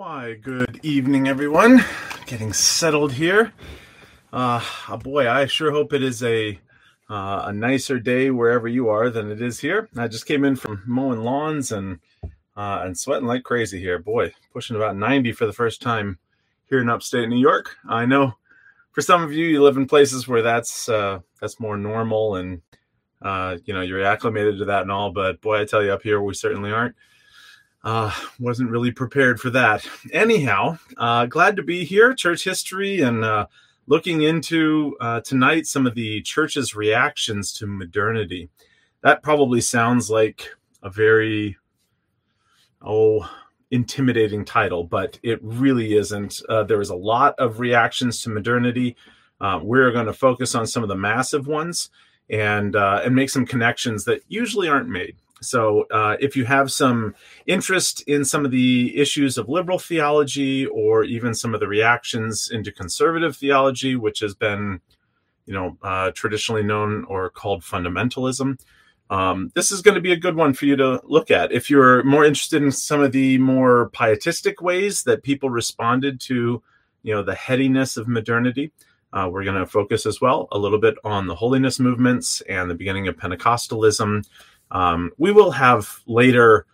Why, good evening, everyone. Getting settled here. Uh, oh boy, I sure hope it is a uh, a nicer day wherever you are than it is here. I just came in from mowing lawns and uh, and sweating like crazy here. Boy, pushing about 90 for the first time here in upstate New York. I know for some of you, you live in places where that's uh, that's more normal and uh, you know you're acclimated to that and all. But boy, I tell you, up here we certainly aren't. Uh, wasn't really prepared for that. Anyhow, uh, glad to be here. Church history and uh, looking into uh, tonight some of the church's reactions to modernity. That probably sounds like a very oh intimidating title, but it really isn't. Uh, there is a lot of reactions to modernity. Uh, we're going to focus on some of the massive ones and uh, and make some connections that usually aren't made. So, uh, if you have some interest in some of the issues of liberal theology or even some of the reactions into conservative theology, which has been, you know, uh, traditionally known or called fundamentalism, um, this is going to be a good one for you to look at. If you're more interested in some of the more pietistic ways that people responded to, you know, the headiness of modernity, uh, we're going to focus as well a little bit on the holiness movements and the beginning of Pentecostalism um, we will have later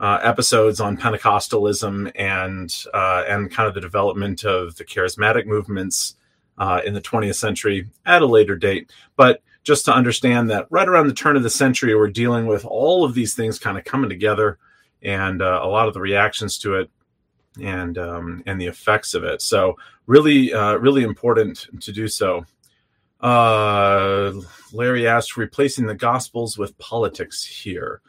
uh, episodes on Pentecostalism and uh, and kind of the development of the charismatic movements uh, in the 20th century at a later date. But just to understand that right around the turn of the century, we're dealing with all of these things kind of coming together and uh, a lot of the reactions to it and um, and the effects of it. So really, uh, really important to do so. Uh, Larry asked, replacing the Gospels with politics here.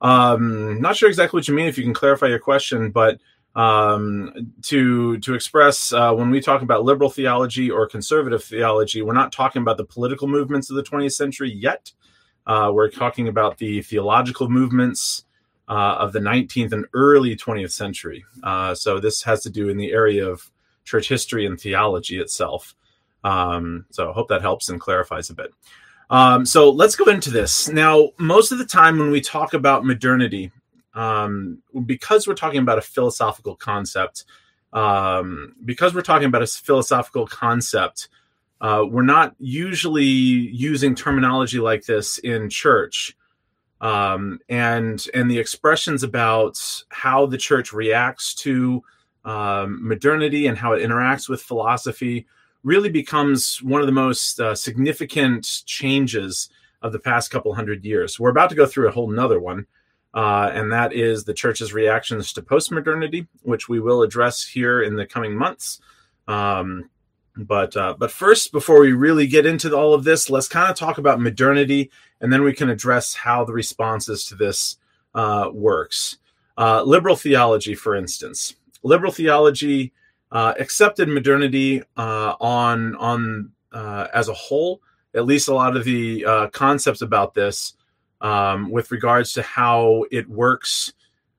Um, not sure exactly what you mean. If you can clarify your question, but um, to to express uh, when we talk about liberal theology or conservative theology, we're not talking about the political movements of the 20th century yet. Uh, we're talking about the theological movements uh, of the 19th and early 20th century. Uh, so this has to do in the area of church history and theology itself. Um, so I hope that helps and clarifies a bit. Um, so let's go into this. Now, most of the time when we talk about modernity, um, because we're talking about a philosophical concept, um, because we're talking about a philosophical concept, uh, we're not usually using terminology like this in church. Um, and and the expressions about how the church reacts to um, modernity and how it interacts with philosophy really becomes one of the most uh, significant changes of the past couple hundred years. We're about to go through a whole nother one, uh, and that is the church's reactions to postmodernity, which we will address here in the coming months. Um, but uh, but first, before we really get into all of this, let's kind of talk about modernity, and then we can address how the responses to this uh, works. Uh, liberal theology, for instance, liberal theology uh, accepted modernity uh, on on uh, as a whole. At least a lot of the uh, concepts about this, um, with regards to how it works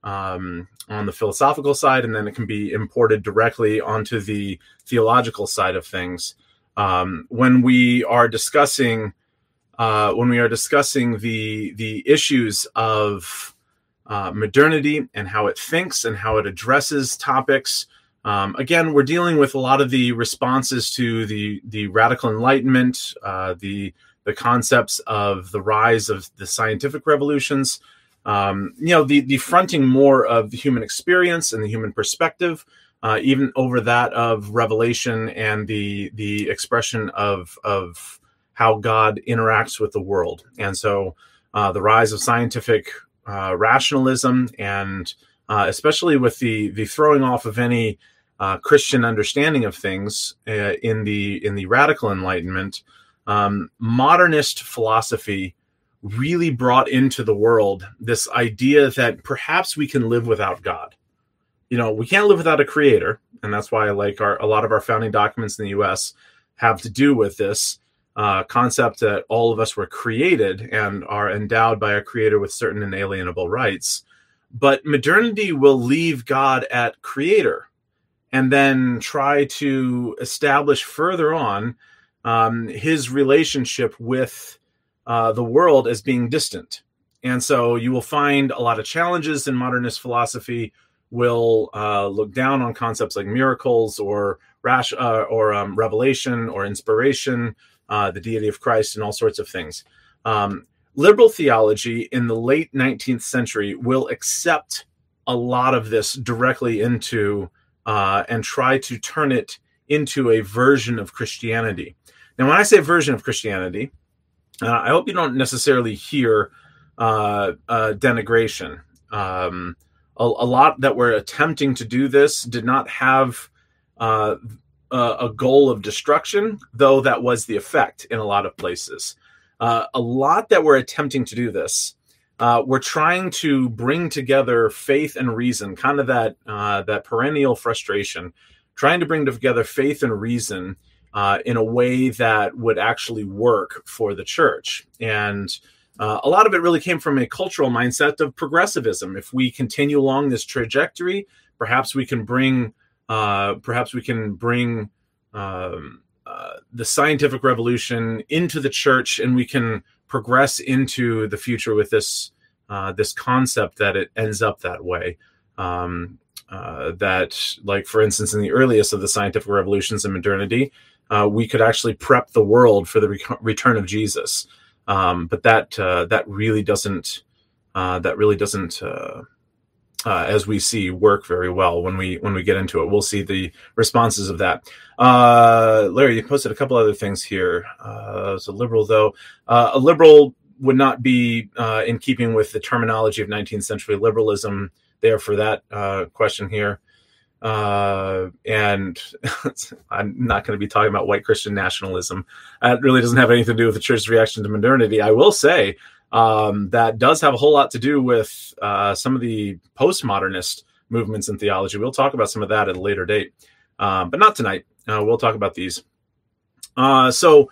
um, on the philosophical side, and then it can be imported directly onto the theological side of things. Um, when we are discussing uh, when we are discussing the the issues of uh, modernity and how it thinks and how it addresses topics um, again, we're dealing with a lot of the responses to the the radical enlightenment, uh, the the concepts of the rise of the scientific revolutions. Um, you know, the the fronting more of the human experience and the human perspective, uh, even over that of revelation and the the expression of of how God interacts with the world. And so, uh, the rise of scientific uh, rationalism and uh, especially with the the throwing off of any uh, Christian understanding of things uh, in the in the radical Enlightenment, um, modernist philosophy really brought into the world this idea that perhaps we can live without God. You know, we can't live without a creator, and that's why I like our a lot of our founding documents in the U.S. have to do with this uh, concept that all of us were created and are endowed by a creator with certain inalienable rights. But modernity will leave God at creator and then try to establish further on um, his relationship with uh, the world as being distant. And so you will find a lot of challenges in modernist philosophy will uh, look down on concepts like miracles or rash uh, or um, revelation or inspiration, uh, the deity of Christ, and all sorts of things. Um, liberal theology in the late 19th century will accept a lot of this directly into uh, and try to turn it into a version of Christianity. Now, when I say version of Christianity, uh, I hope you don't necessarily hear uh, denigration. Um, a, a, lot that were attempting to do this did not have uh, a, a, goal of destruction, though that was the effect in a lot of places. Uh, a lot that were attempting to do this uh, were trying to bring together faith and reason, kind of that uh, that perennial frustration, trying to bring together faith and reason uh, in a way that would actually work for the church. And uh, a lot of it really came from a cultural mindset of progressivism. If we continue along this trajectory, perhaps we can bring, uh, perhaps we can bring um, uh, the scientific revolution into the church, and we can progress into the future with this uh, this concept that it ends up that way. Um, uh, that, like for instance, in the earliest of the scientific revolutions in modernity, uh, we could actually prep the world for the re- return of Jesus. Um, but that uh, that really doesn't uh, that really doesn't uh, uh, as we see work very well when we when we get into it. We'll see the responses of that. Uh, Larry, you posted a couple other things here. Uh, as a liberal, though, a liberal would not be in keeping with the terminology of 19th century liberalism. There for that question here uh, and I'm not going to be talking about white Christian nationalism. That really doesn't have anything to do with the church's reaction to modernity. I will say um, that does have a whole lot to do with uh, some of the postmodernist movements in theology. We'll talk about some of that at a later date, um, but not tonight. Uh, we'll talk about these. Uh, so,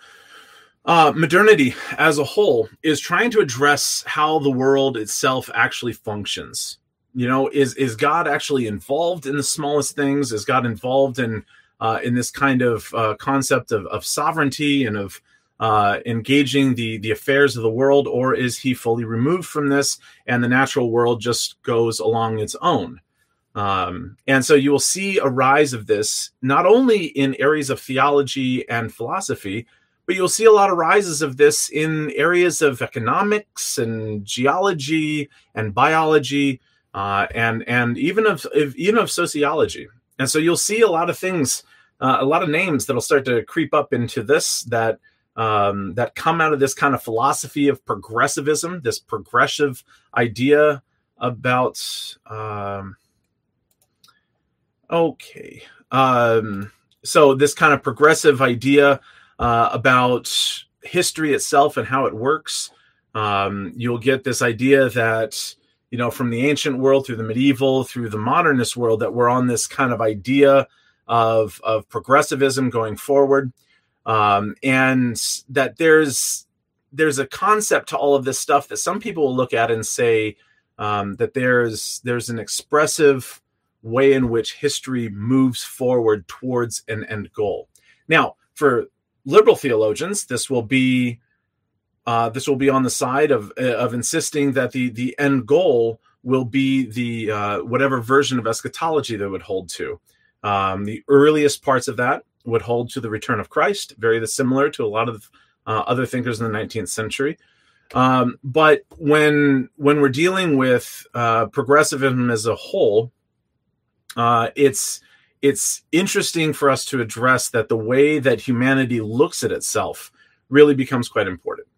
uh, modernity as a whole is trying to address how the world itself actually functions you know is is god actually involved in the smallest things is god involved in uh, in this kind of uh, concept of, of sovereignty and of uh, engaging the the affairs of the world or is he fully removed from this and the natural world just goes along its own um, and so you will see a rise of this not only in areas of theology and philosophy but you'll see a lot of rises of this in areas of economics and geology and biology uh, and and even of even of sociology. And so you'll see a lot of things, uh, a lot of names that'll start to creep up into this that um, that come out of this kind of philosophy of progressivism, this progressive idea about. Um, okay, um, so this kind of progressive idea uh, about history itself and how it works. Um, you'll get this idea that you know, from the ancient world through the medieval, through the modernist world, that we're on this kind of idea of of progressivism going forward, um, and that there's there's a concept to all of this stuff that some people will look at and say um, that there's there's an expressive way in which history moves forward towards an end goal. Now, for liberal theologians, this will be uh, this will be on the side of uh, of insisting that the the end goal will be the uh, whatever version of eschatology they would hold to. Um, the earliest parts of that would hold to the return of Christ, very similar to a lot of uh, other thinkers in the 19th century. Um, but when when we're dealing with uh, progressivism as a whole, uh, it's it's interesting for us to address that the way that humanity looks at itself really becomes quite important.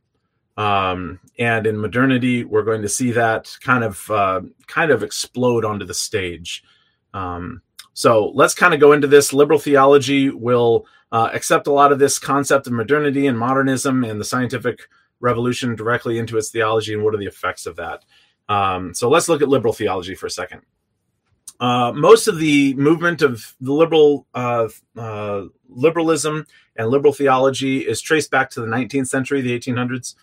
Um, and in modernity, we're going to see that kind of uh, kind of explode onto the stage. Um, so let's kind of go into this. Liberal theology will uh, accept a lot of this concept of modernity and modernism and the scientific revolution directly into its theology and what are the effects of that. Um, so let's look at liberal theology for a second. Uh, most of the movement of the liberal uh, uh, liberalism and liberal theology is traced back to the 19th century, the 1800s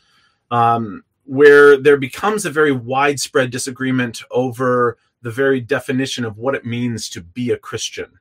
um, where there becomes a very widespread disagreement over the very definition of what it means to be a Christian.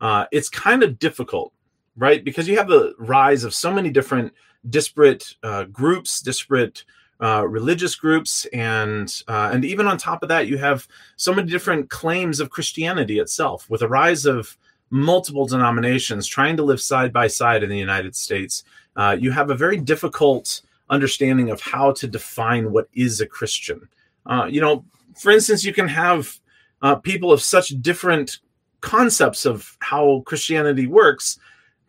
Uh, it's kind of difficult, right? Because you have the rise of so many different disparate uh, groups, disparate uh, religious groups, and uh, and even on top of that, you have so many different claims of Christianity itself. With a rise of multiple denominations trying to live side by side in the United States, uh, you have a very difficult understanding of how to define what is a Christian. Uh, you know, for instance, you can have uh, people of such different concepts of how Christianity works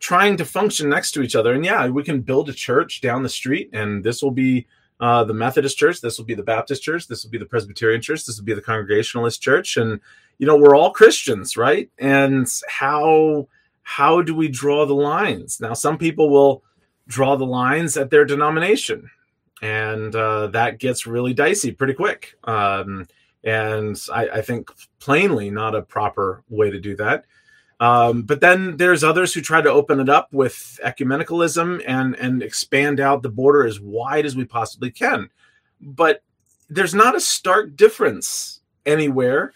trying to function next to each other. And yeah, we can build a church down the street, and this will be uh, the Methodist Church, this will be the Baptist Church, this will be the Presbyterian Church, this will be the Congregationalist Church, and you know we're all Christians, right? And how how do we draw the lines? Now, some people will draw the lines at their denomination, and uh, that gets really dicey pretty quick. Um, and I, I, think plainly not a proper way to do that. Um, but then there's others who try to open it up with ecumenicalism and and expand out the border as wide as we possibly can. But there's not a stark difference anywhere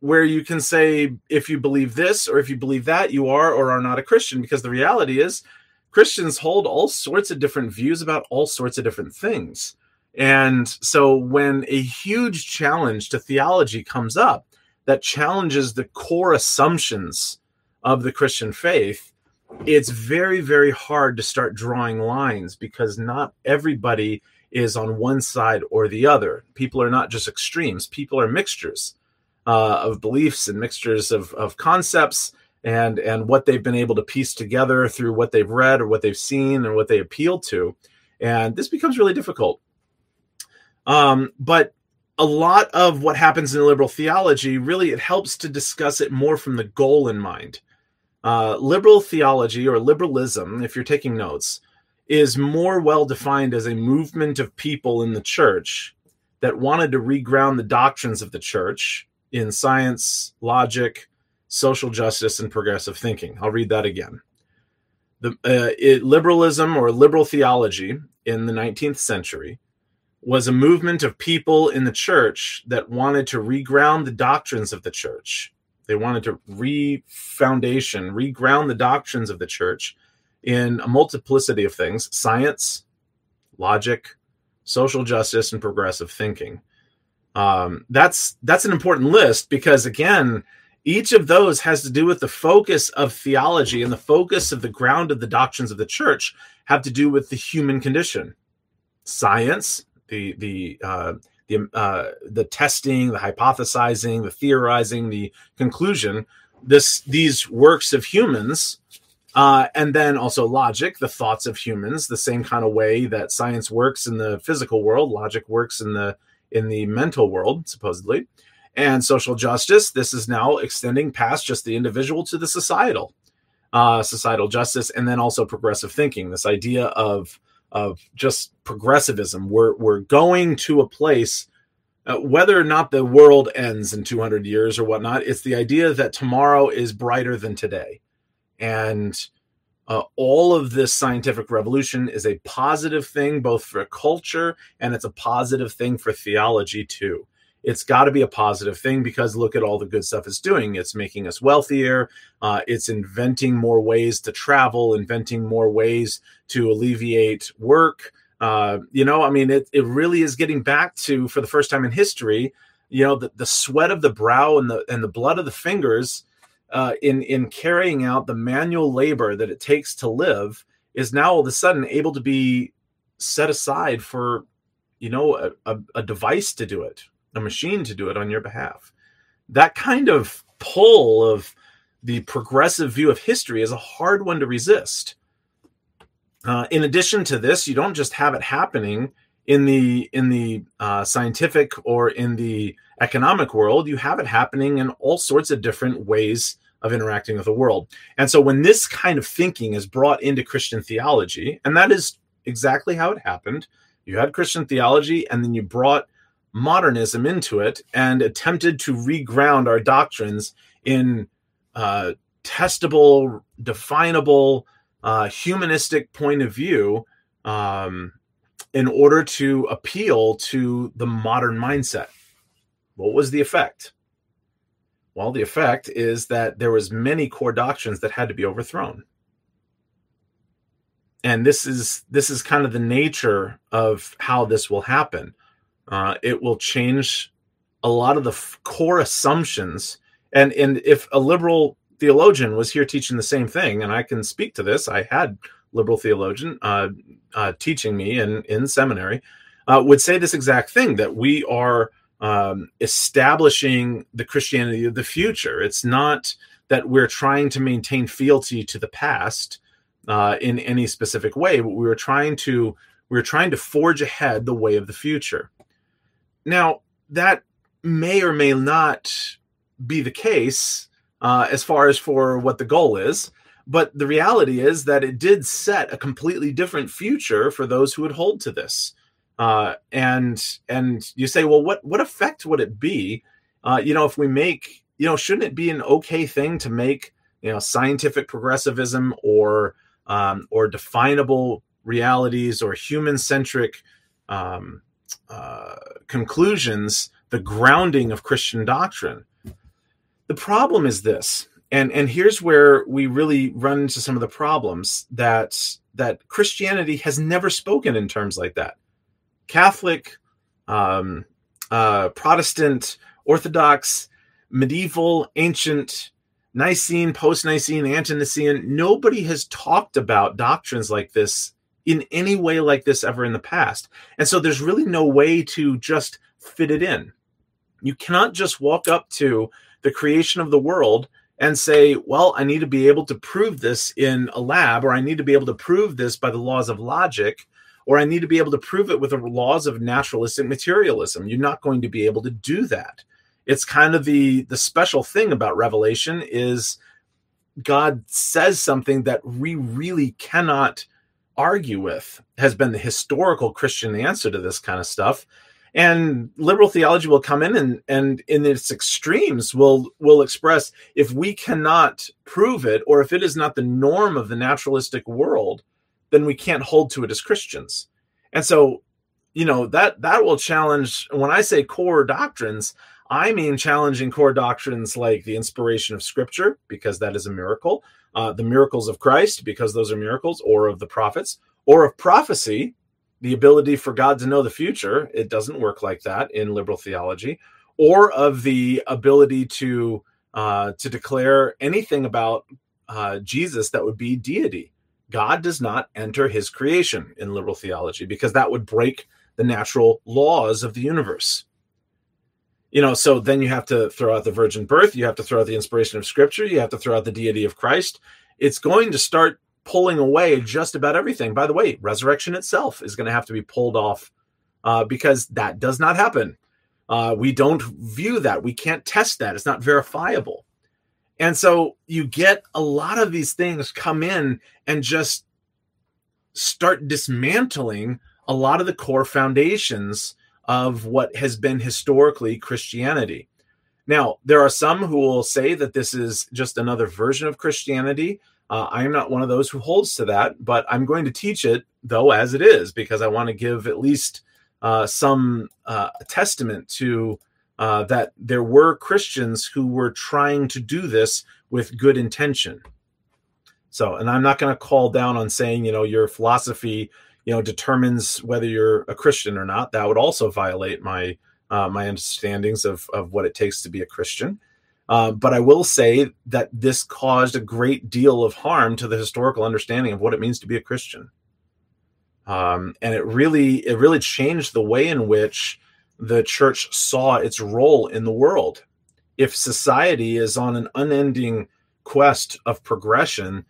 where you can say if you believe this or if you believe that you are or are not a Christian because the reality is Christians hold all sorts of different views about all sorts of different things. And so when a huge challenge to theology comes up that challenges the core assumptions of the Christian faith, it's very, very hard to start drawing lines because not everybody is on one side or the other. People are not just extremes, people are mixtures uh, of beliefs and mixtures of, of concepts and, and what they've been able to piece together through what they've read or what they've seen and what they appeal to. And this becomes really difficult. Um, but a lot of what happens in liberal theology really it helps to discuss it more from the goal in mind uh, liberal theology or liberalism, if you're taking notes, is more well defined as a movement of people in the church that wanted to reground the doctrines of the church in science, logic, social justice, and progressive thinking. I'll read that again. The, uh, it, liberalism or liberal theology in the 19th century was a movement of people in the church that wanted to reground the doctrines of the church they wanted to re-foundation, re-ground the doctrines of the church in a multiplicity of things: science, logic, social justice, and progressive thinking. Um, that's that's an important list because again, each of those has to do with the focus of theology and the focus of the ground of the doctrines of the church have to do with the human condition. Science, the the uh, the uh, the testing, the hypothesizing, the theorizing, the conclusion. This these works of humans, uh, and then also logic, the thoughts of humans, the same kind of way that science works in the physical world, logic works in the in the mental world, supposedly, and social justice. This is now extending past just the individual to the societal, uh, societal justice, and then also progressive thinking. This idea of of just progressivism. We're we're going to a place, uh, whether or not the world ends in 200 years or whatnot. It's the idea that tomorrow is brighter than today, and uh, all of this scientific revolution is a positive thing both for culture and it's a positive thing for theology too it's got to be a positive thing because look at all the good stuff it's doing. It's making us wealthier. Uh, it's inventing more ways to travel, inventing more ways to alleviate work. Uh, you know, I mean, it, it really is getting back to, for the first time in history, you know, the, the sweat of the brow and the and the blood of the fingers uh, in in carrying out the manual labor that it takes to live is now all of a sudden able to be set aside for, you know, a, a, a device to do it a machine to do it on your behalf. That kind of pull of the progressive view of history is a hard one to resist. Uh, in addition to this, you don't just have it happening in the in the uh, scientific or in the economic world. You have it happening in all sorts of different ways of interacting with the world. And so, when this kind of thinking is brought into Christian theology, and that is exactly how it happened, you had Christian theology, and then you brought modernism into it and attempted to reground our doctrines in uh, testable, definable, uh, humanistic point of view um, in order to appeal to the modern mindset. What was the effect? Well, the effect is that there was many core doctrines that had to be overthrown. and this is this is kind of the nature of how this will happen. Uh, it will change a lot of the f- core assumptions, and and if a liberal theologian was here teaching the same thing, and I can speak to this, I had liberal theologian uh, uh, teaching me in in seminary, uh, would say this exact thing that we are um, establishing the Christianity of the future. It's not that we're trying to maintain fealty to the past uh, in any specific way, but we were trying to we were trying to forge ahead the way of the future. Now that may or may not be the case uh, as far as for what the goal is. But the reality is that it did set a completely different future for those who would hold to this. Uh, and and you say, well, what what effect would it be? Uh, you know, if we make, you know, shouldn't it be an okay thing to make, you know, scientific progressivism or um, or definable realities or human centric um, uh, conclusions the grounding of Christian doctrine? The problem is this, and and here's where we really run into some of the problems that that Christianity has never spoken in terms like that. Catholic, um, uh, Protestant, Orthodox, medieval, ancient, Nicene, post Nicene, ante Nicene, nobody has talked about doctrines like this in any way like this ever in the past. And so there's really no way to just fit it in. You cannot just walk up to the creation of the world and say, well, I need to be able to prove this in a lab, or I need to be able to prove this by the laws of logic, or I need to be able to prove it with the laws of naturalistic materialism. You're not going to be able to do that. It's kind of the the special thing about Revelation is God says something that we really cannot argue with. Has been the historical Christian answer to this kind of stuff. And liberal theology will come in and, and in its extremes will will express if we cannot prove it or if it is not the norm of the naturalistic world, then we can't hold to it as Christians. And so, you know, that that will challenge when I say core doctrines, I mean challenging core doctrines like the inspiration of scripture, because that is a miracle, uh, the miracles of Christ, because those are miracles, or of the prophets, or of prophecy, the ability for God to know the future. It doesn't work like that in liberal theology, or of the ability to uh, to declare anything about uh, Jesus that would be deity. God does not enter his creation in liberal theology because that would break the natural laws of the universe. You know, so then you have to throw out the virgin birth, you have to throw out the inspiration of scripture, you have to throw out the deity of Christ. It's going to start pulling away just about everything. By the way, resurrection itself is going to have to be pulled off uh, because that does not happen. Uh, we don't view that. We can't test that. It's not verifiable. And so you get a lot of these things come in and just start dismantling a lot of the core foundations of what has been historically Christianity. Now, there are some who will say that this is just another version of Christianity. Uh, I am not one of those who holds to that, but I'm going to teach it, though, as it is, because I want to give at least uh, some uh, testament to uh, that there were Christians who were trying to do this with good intention. So, and I'm not going to call down on saying, you know, your philosophy, you know, determines whether you're a Christian or not. That would also violate my uh, my understandings of of what it takes to be a Christian. Uh, but I will say that this caused a great deal of harm to the historical understanding of what it means to be a Christian. Um, and it really it really changed the way in which the church saw its role in the world. If society is on an unending quest of progression,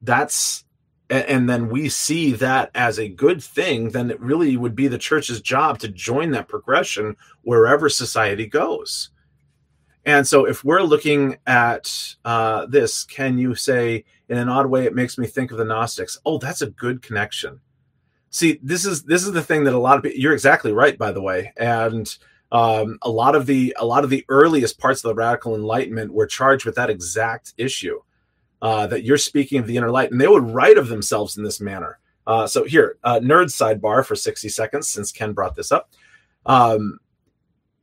that's and then we see that as a good thing, then it really would be the church's job to join that progression wherever society goes. And so, if we're looking at uh, this, can you say, in an odd way, it makes me think of the Gnostics? Oh, that's a good connection see this is this is the thing that a lot of people you're exactly right by the way and um, a lot of the a lot of the earliest parts of the radical enlightenment were charged with that exact issue uh, that you're speaking of the inner light and they would write of themselves in this manner. Uh, so here uh, nerd sidebar for 60 seconds since ken brought this up. Um,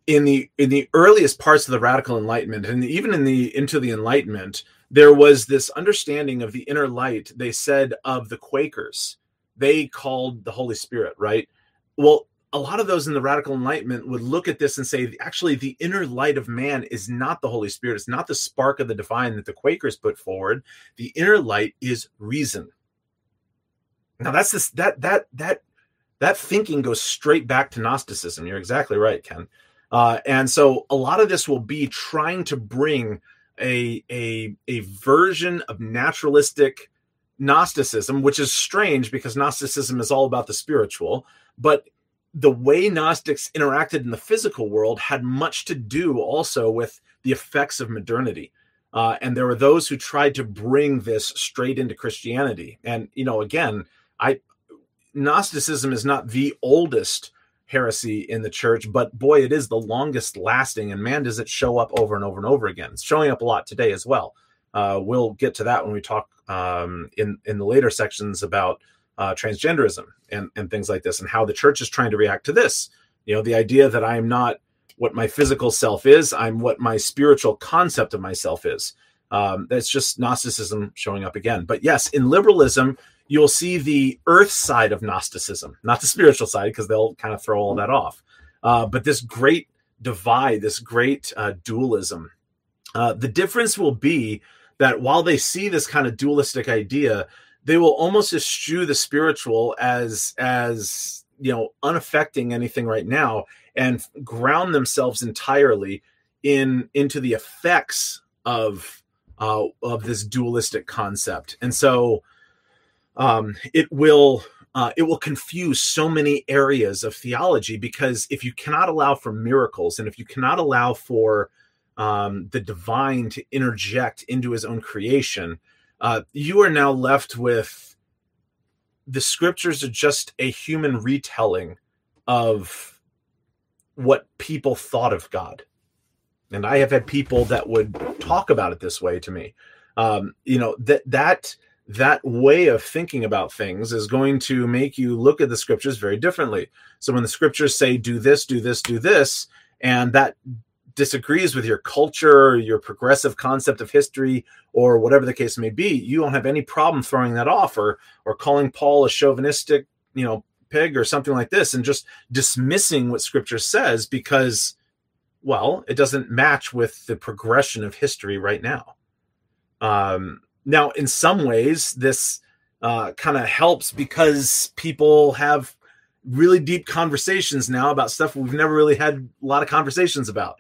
in the in the earliest parts of the radical enlightenment and even in the into the enlightenment there was this understanding of the inner light they said of the quakers. They called the holy spirit right? Well a lot of those in the radical enlightenment would look at this and say actually the inner light of man is not the holy spirit. It's not the spark of the divine that the quakers put forward. The inner light is reason. Now that's this that that that that thinking goes straight back to gnosticism. You're exactly right ken. Uh, and so a lot of this will be trying to bring a, a, a version of naturalistic Gnosticism, which is strange because Gnosticism is all about the spiritual. But the way Gnostics interacted in the physical world had much to do also with the effects of modernity. Uh, and there were those who tried to bring this straight into Christianity. And, you know, again, I Gnosticism is not the oldest heresy in the church, but boy, it is the longest lasting. And man, does it show up over and over and over again. It's showing up a lot today as well. Uh, we'll get to that when we talk um, in in the later sections about uh, transgenderism and and things like this, and how the church is trying to react to this. You know, the idea that I am not what my physical self is; I'm what my spiritual concept of myself is. Um, that's just Gnosticism showing up again. But yes, in liberalism, you'll see the earth side of Gnosticism, not the spiritual side, because they'll kind of throw all that off. Uh, but this great divide, this great uh, dualism. Uh, the difference will be that while they see this kind of dualistic idea, they will almost eschew the spiritual as as you know unaffecting anything right now and ground themselves entirely in into the effects of uh, of this dualistic concept. And so um, it will uh, it will confuse so many areas of theology because if you cannot allow for miracles and if you cannot allow for um, the divine to interject into his own creation, uh, you are now left with the scriptures are just a human retelling of what people thought of God. And I have had people that would talk about it this way to me. Um, you know that that that way of thinking about things is going to make you look at the scriptures very differently. So when the scriptures say, do this, do this, do this, and that disagrees with your culture, your progressive concept of history, or whatever the case may be, you don't have any problem throwing that off or or calling Paul a chauvinistic, you know, pig or something like this and just dismissing what scripture says because well, it doesn't match with the progression of history right now. Um, now, in some ways, this uh, kind of helps because people have really deep conversations now about stuff we've never really had a lot of conversations about.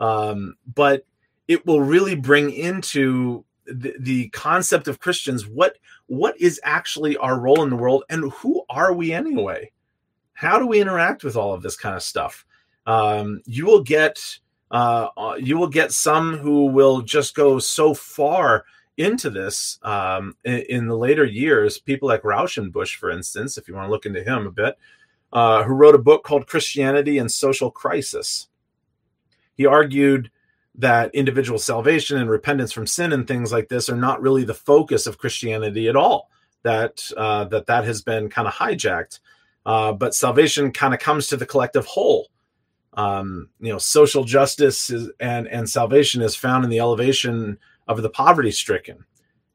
Um, but it will really bring into the, the concept of Christians what what is actually our role in the world and who are we anyway? How do we interact with all of this kind of stuff? Um, you will get uh, uh you will get some who will just go so far into this um, in, in, the later years. People like Rauschenbusch, for instance, if you want to look into him a bit, uh, who wrote a book called Christianity and Social Crisis. He argued that individual salvation and repentance from sin and things like this are not really the focus of Christianity at all. That uh, that that has been kind of hijacked, uh, but salvation kind of comes to the collective whole. Um, you know, social justice is, and and salvation is found in the elevation of the poverty stricken.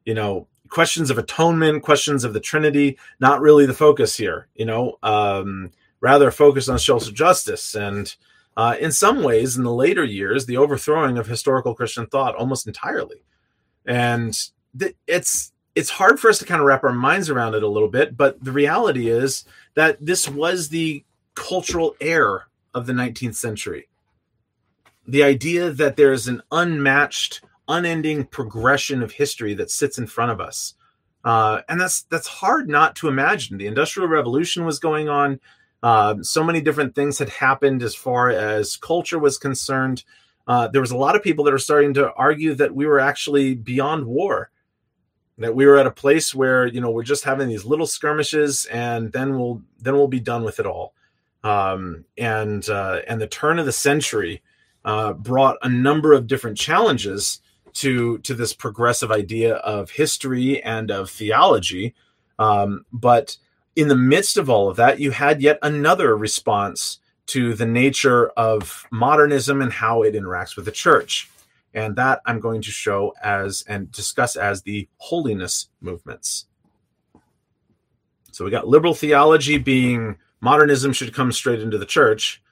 You know, questions of atonement, questions of the Trinity, not really the focus here. You know, um, rather focus on social justice and. Uh, in some ways, in the later years, the overthrowing of historical Christian thought almost entirely, and th- it's it's hard for us to kind of wrap our minds around it a little bit. But the reality is that this was the cultural air of the 19th century. The idea that there's an unmatched unending progression of history that sits in front of us. Uh, and that's that's hard not to imagine. The Industrial Revolution was going on. Uh, so many different things had happened as far as culture was concerned. Uh, there was a lot of people that are starting to argue that we were actually beyond war, that we were at a place where you know we're just having these little skirmishes, and then we'll then we'll be done with it all. Um, and uh, and the turn of the century uh, brought a number of different challenges to to this progressive idea of history and of theology. Um, but in the midst of all of that, you had yet another response to the nature of modernism and how it interacts with the church. And that I'm going to show as and discuss as the holiness movements. So we got liberal theology being modernism should come straight into the church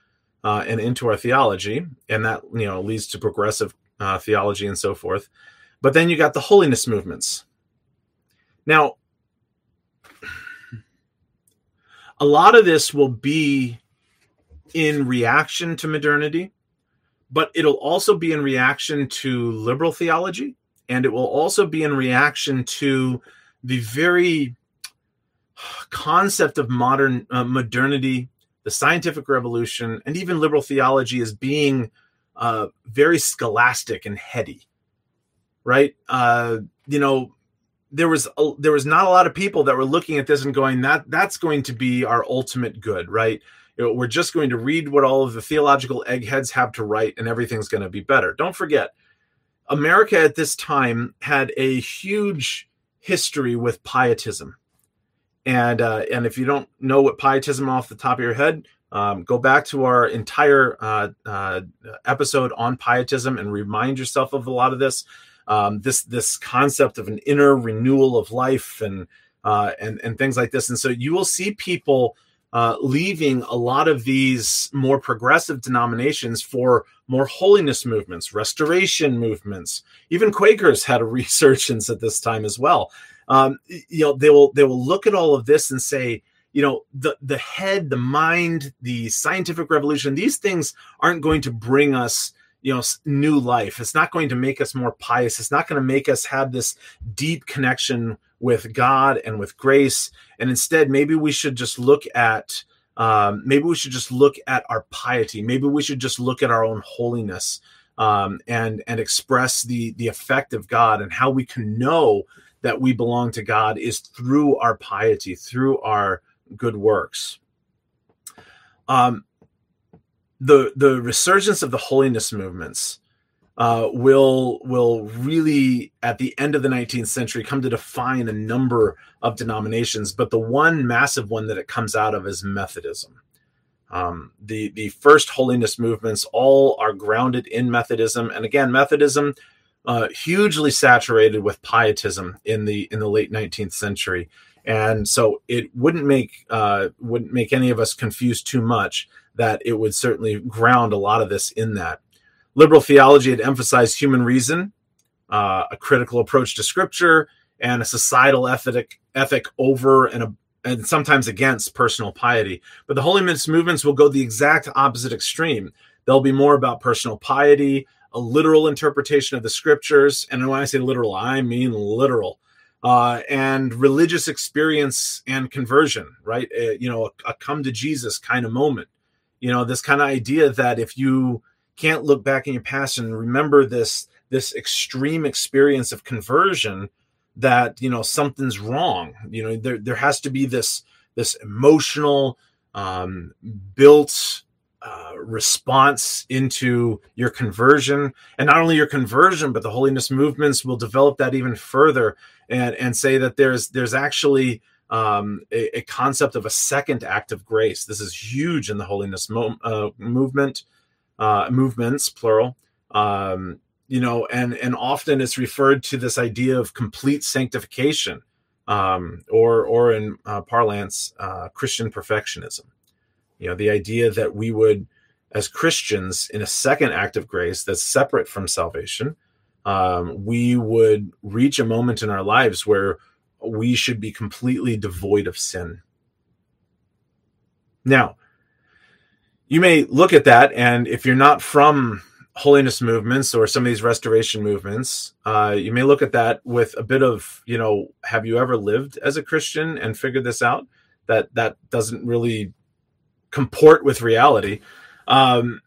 uh, and into our theology, and that you know leads to progressive uh, theology and so forth. But then you got the holiness movements. Now, a lot of this will be in reaction to modernity, but it'll also be in reaction to liberal theology, and it will also be in reaction to the very concept of modern uh, modernity, the scientific revolution, and even liberal theology as being uh, very scholastic and heady, right? Uh, you know, there was a, there was not a lot of people that were looking at this and going that that's going to be our ultimate good, right? You know, we're just going to read what all of the theological eggheads have to write, and everything's going to be better. Don't forget, America at this time had a huge history with pietism and uh, and if you don't know what pietism off the top of your head, um, go back to our entire uh, uh, episode on pietism and remind yourself of a lot of this. Um, this this concept of an inner renewal of life and uh, and and things like this. And so you will see people uh, leaving a lot of these more progressive denominations for more holiness movements, restoration movements. Even Quakers had a resurgence at this time as well um, you know they will they will look at all of this and say you know the the head the mind the scientific revolution these things aren't going to bring us you know new life. It's not going to make us more pious. It's not going to make us have this deep connection with god and with grace. And instead maybe we should just look at um, maybe we should just look at our piety. Maybe we should just look at our own holiness um, and and express the the effect of god and how we can know that we belong to God is through our piety, through our good works. Um, the the resurgence of the holiness movements uh, will will really at the end of the 19th century come to define a number of denominations, but the one massive one that it comes out of is Methodism. Um, the the first holiness movements all are grounded in Methodism, and again, Methodism uh, hugely saturated with pietism in the in the late 19th century, and so it wouldn't make uh, wouldn't make any of us confused too much that it would certainly ground a lot of this in that. Liberal theology had emphasized human reason, uh, a critical approach to scripture, and a societal ethic ethic over and and sometimes against personal piety. But the holiness movements will go the exact opposite extreme. They'll be more about personal piety, a literal interpretation of the scriptures. And when I say literal, I mean literal. Uh, and religious experience and conversion, right? Uh, you know, a, a come to Jesus kind of moment. You know, this kind of idea that if you can't look back in your past and remember this this extreme experience of conversion, that you know something's wrong. You know, there there has to be this this emotional um, built uh, response into your conversion and not only your conversion but the holiness movements will develop that even further and and say that there's there's actually um, a, a, concept of a second act of grace. This is huge in the holiness mo- uh, movement uh, movements plural. Um, you know and and often it's referred to this idea of complete sanctification um, or or in uh, parlance uh, christian perfectionism. You know, the idea that we would, as Christians, in a second act of grace that's separate from salvation, um, we would reach a moment in our lives where we should be completely devoid of sin. Now, you may look at that, and if you're not from holiness movements or some of these restoration movements, uh, you may look at that with a bit of, you know, have you ever lived as a Christian and figured this out? That that doesn't really comport with reality, um,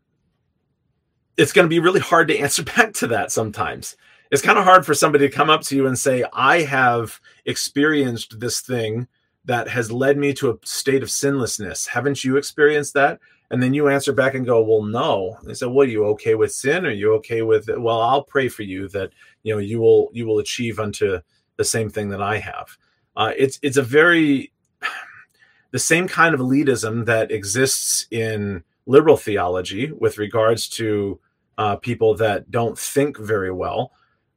it's going to be really hard to answer back to that sometimes. It's kind of hard for somebody to come up to you and say, I have experienced this thing that has led me to a state of sinlessness. Haven't you experienced that? And then you answer back and go, Well, no. They say, Well, are you okay with sin? Are you okay with it? Well, I'll pray for you that you know you will you will achieve unto the same thing that I have. Uh, it's it's a very the same kind of elitism that exists in liberal theology with regards to uh, people that don't think very well.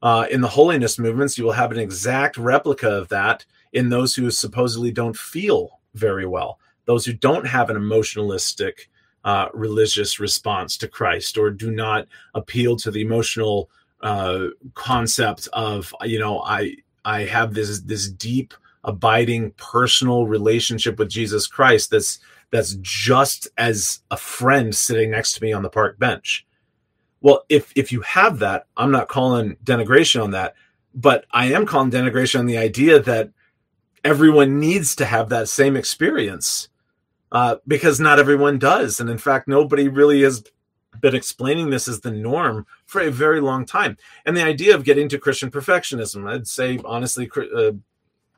Uh, in the holiness movements, you will have an exact replica of that in those who supposedly don't feel very well, those who don't have an emotionalistic uh, religious response to Christ or do not appeal to the emotional uh, concept of you know I I have this this deep abiding personal relationship with Jesus Christ that's that's just as a friend sitting next to me on the park bench. Well, if if you have that, I'm not calling denigration on that, but I am calling denigration on the idea that everyone needs to have that same experience uh, because not everyone does, and in fact, nobody really has been explaining this as the norm for a very long time. And the idea of getting to Christian perfectionism, I'd say honestly, uh,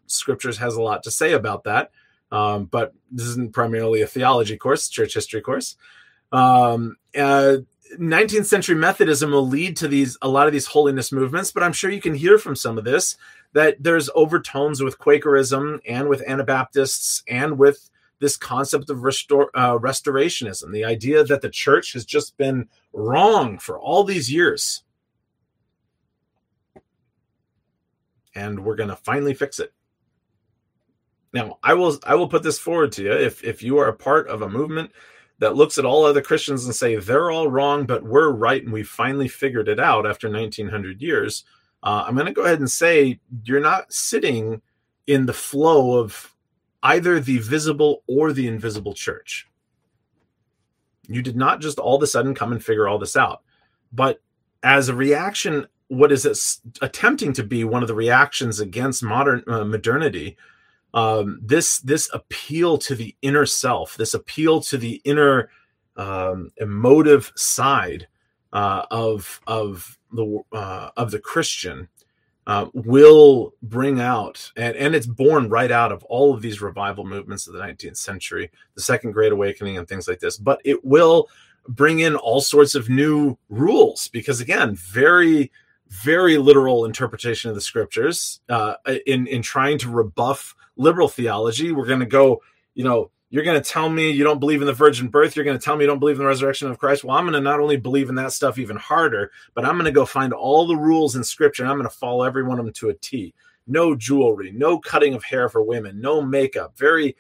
scriptures has a lot to say about that. Um, but this isn't primarily a theology course, church history course. Um, uh, 19th century Methodism will lead to these a lot of these holiness movements, but I'm sure you can hear from some of this that there's overtones with Quakerism and with Anabaptists and with this concept of restore, uh, restorationism, the idea that the church has just been wrong for all these years. And we're going to finally fix it. Now, I will I will put this forward to you. If if you are a part of a movement that looks at all other Christians and say they're all wrong, but we're right, and we finally figured it out after 1900 years, uh, I'm going to go ahead and say you're not sitting in the flow of either the visible or the invisible church. You did not just all of a sudden come and figure all this out, but as a reaction, what is attempting to be one of the reactions against modern uh, modernity? Um, this this appeal to the inner self, this appeal to the inner um, emotive side uh, of of the uh, of the Christian uh, will bring out, and, and it's born right out of all of these revival movements of the 19th century, the Second Great Awakening, and things like this. But it will bring in all sorts of new rules because, again, very, very literal interpretation of the scriptures. Uh, in in trying to rebuff liberal theology, we're going to go, you know, you're going to tell me you don't believe in the virgin birth. You're going to tell me you don't believe in the resurrection of Christ. Well, I'm going to not only believe in that stuff even harder, but I'm going to go find all the rules in scripture and I'm going to follow every one of them to a T. No jewelry, no cutting of hair for women, no makeup. Very,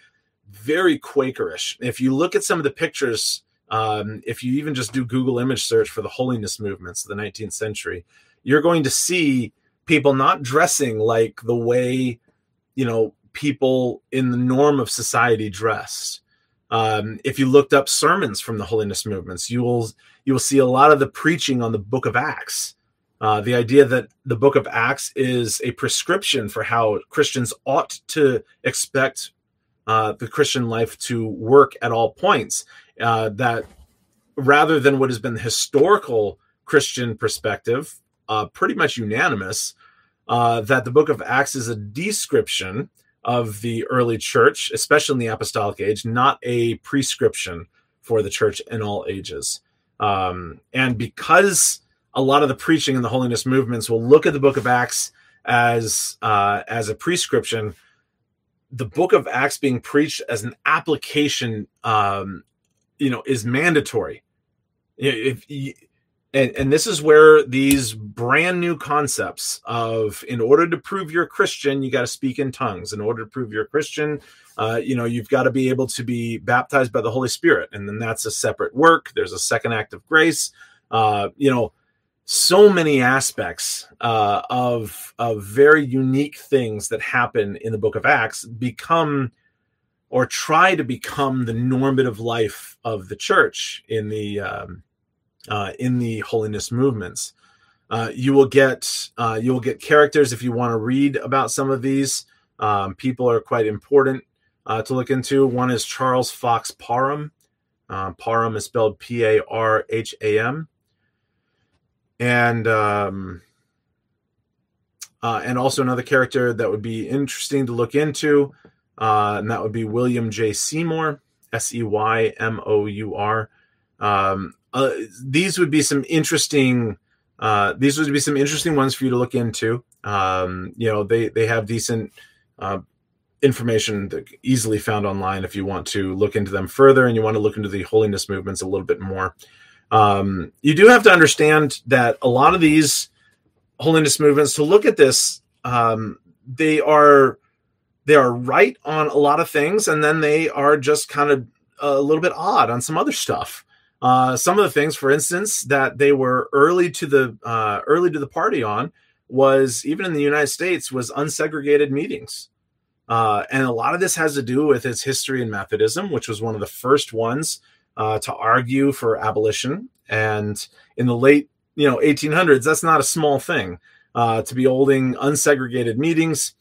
very Quakerish. If you look at some of the pictures, um, if you even just do Google image search for the holiness movements of the 19th century, you're going to see people not dressing like the way, you know, people in the norm of society dress. Um, if you looked up sermons from the holiness movements, you will you will see a lot of the preaching on the Book of Acts. Uh, the idea that the Book of Acts is a prescription for how Christians ought to expect uh, the Christian life to work at all points. Uh, that rather than what has been the historical Christian perspective, uh, pretty much unanimous, uh, that the Book of Acts is a description of the early church, especially in the apostolic age, not a prescription for the church in all ages. Um, and because a lot of the preaching in the holiness movements will look at the book of Acts as uh, as a prescription, the book of Acts being preached as an application, um, you know, is mandatory. If and, and this is where these brand new concepts of in order to prove you're a christian you got to speak in tongues. In order to prove you're a christian uh, you know you've got to be able to be baptized by the holy spirit and then that's a separate work. There's a second act of grace. Uh, you know so many aspects uh, of of very unique things that happen in the book of acts become or try to become the normative life of the church in the um, uh, in the holiness movements. Uh, you will get uh, you will get characters if you want to read about some of these. Um, people are quite important uh, to look into. One is Charles Fox Parham. Uh, Parham is spelled P A R H A M, and um, uh, and also another character that would be interesting to look into, and that would be William J. Seymour, S E Y M O U R. Um, uh, these would be some interesting uh, these would be some interesting ones for you to look into. Um, you know, they they have decent uh, information that easily found online if you want to look into them further and you want to look into the holiness movements a little bit more. Um, you do have to understand that a lot of these holiness movements, to look at this, um, they are they are right on a lot of things, and then they are just kind of a little bit odd on some other stuff. Uh, some of the things, for instance, that they were early to the uh, early to the party on was even in the United States was unsegregated meetings. Uh, and a lot of this has to do with its history in Methodism, which was one of the first ones uh, to argue for abolition. And in the late, you know, 1800s, that's not a small thing uh, to be holding unsegregated meetings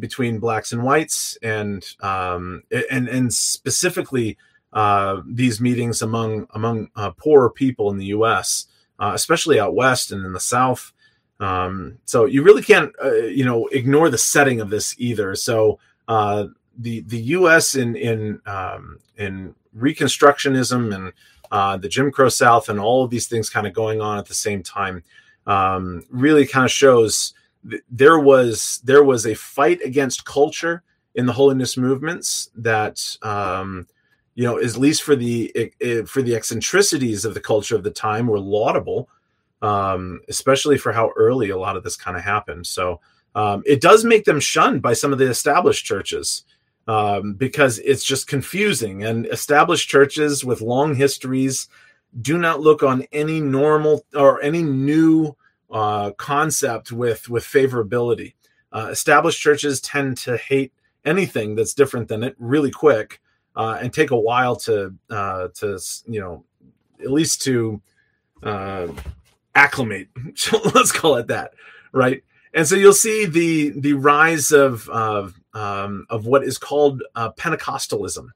between blacks and whites, and um, and and specifically uh, these meetings among among uh, poorer people in the U.S., especially out west and in the South. Um, so you really can't, uh, you know, ignore the setting of this either. So uh, the the U.S. in in um, in Reconstructionism and uh, the Jim Crow South and all of these things kind of going on at the same time um, really kind of shows th- there was there was a fight against culture in the holiness movements that um, you know at least for the for the eccentricities of the culture of the time were laudable um, especially for how early a lot of this kind of happened. So um, it does make them shunned by some of the established churches um, because it's just confusing. And established churches with long histories do not look on any normal or any new uh, concept with with favorability. Uh, established churches tend to hate anything that's different than it really quick uh, and take a while to uh, to you know at least to uh, acclimate. let's call it that, right? And so you'll see the the rise of of um, of what is called uh, Pentecostalism.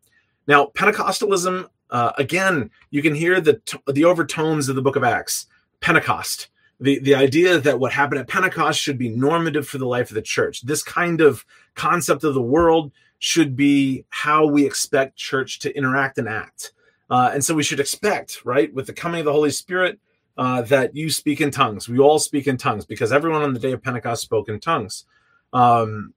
Now, Pentecostalism, uh, again, you can hear the the overtones of the Book of Acts. Pentecost, the the idea that what happened at Pentecost should be normative for the life of the church. This kind of concept of the world should be how we expect church to interact and act. Uh, and so we should expect, right, with the coming of the Holy Spirit, uh, that you speak in tongues. We all speak in tongues because everyone on the day of Pentecost spoke in tongues. Um,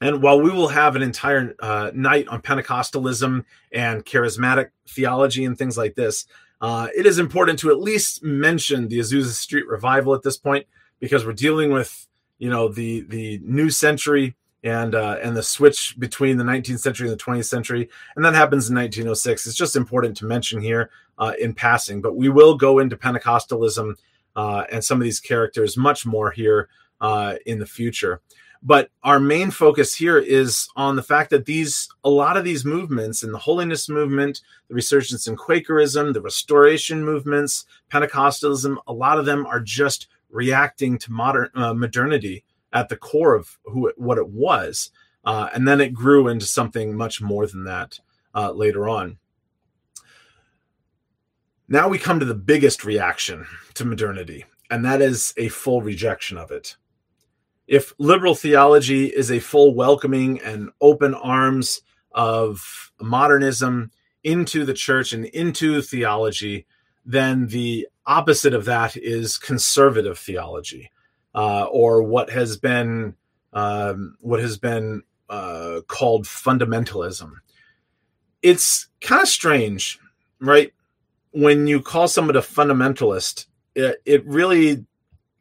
and while we will have an entire uh, night on Pentecostalism and charismatic theology and things like this, uh, it is important to at least mention the Azusa Street revival at this point because we're dealing with you know the the new century and uh, and the switch between the 19th century and the 20th century, and that happens in 1906. It's just important to mention here uh, in passing, but we will go into Pentecostalism uh, and some of these characters much more here uh, in the future. But our main focus here is on the fact that these a lot of these movements in the holiness movement, the resurgence in Quakerism, the restoration movements, Pentecostalism, a lot of them are just reacting to modern uh, modernity at the core of who it, what it was, uh, and then it grew into something much more than that uh, later on. Now we come to the biggest reaction to modernity, and that is a full rejection of it. If liberal theology is a full welcoming and open arms of modernism into the church and into theology, then the opposite of that is conservative theology uh, or what has been um, what has been uh, called fundamentalism. It's kind of strange, right? When you call someone a fundamentalist, it, it really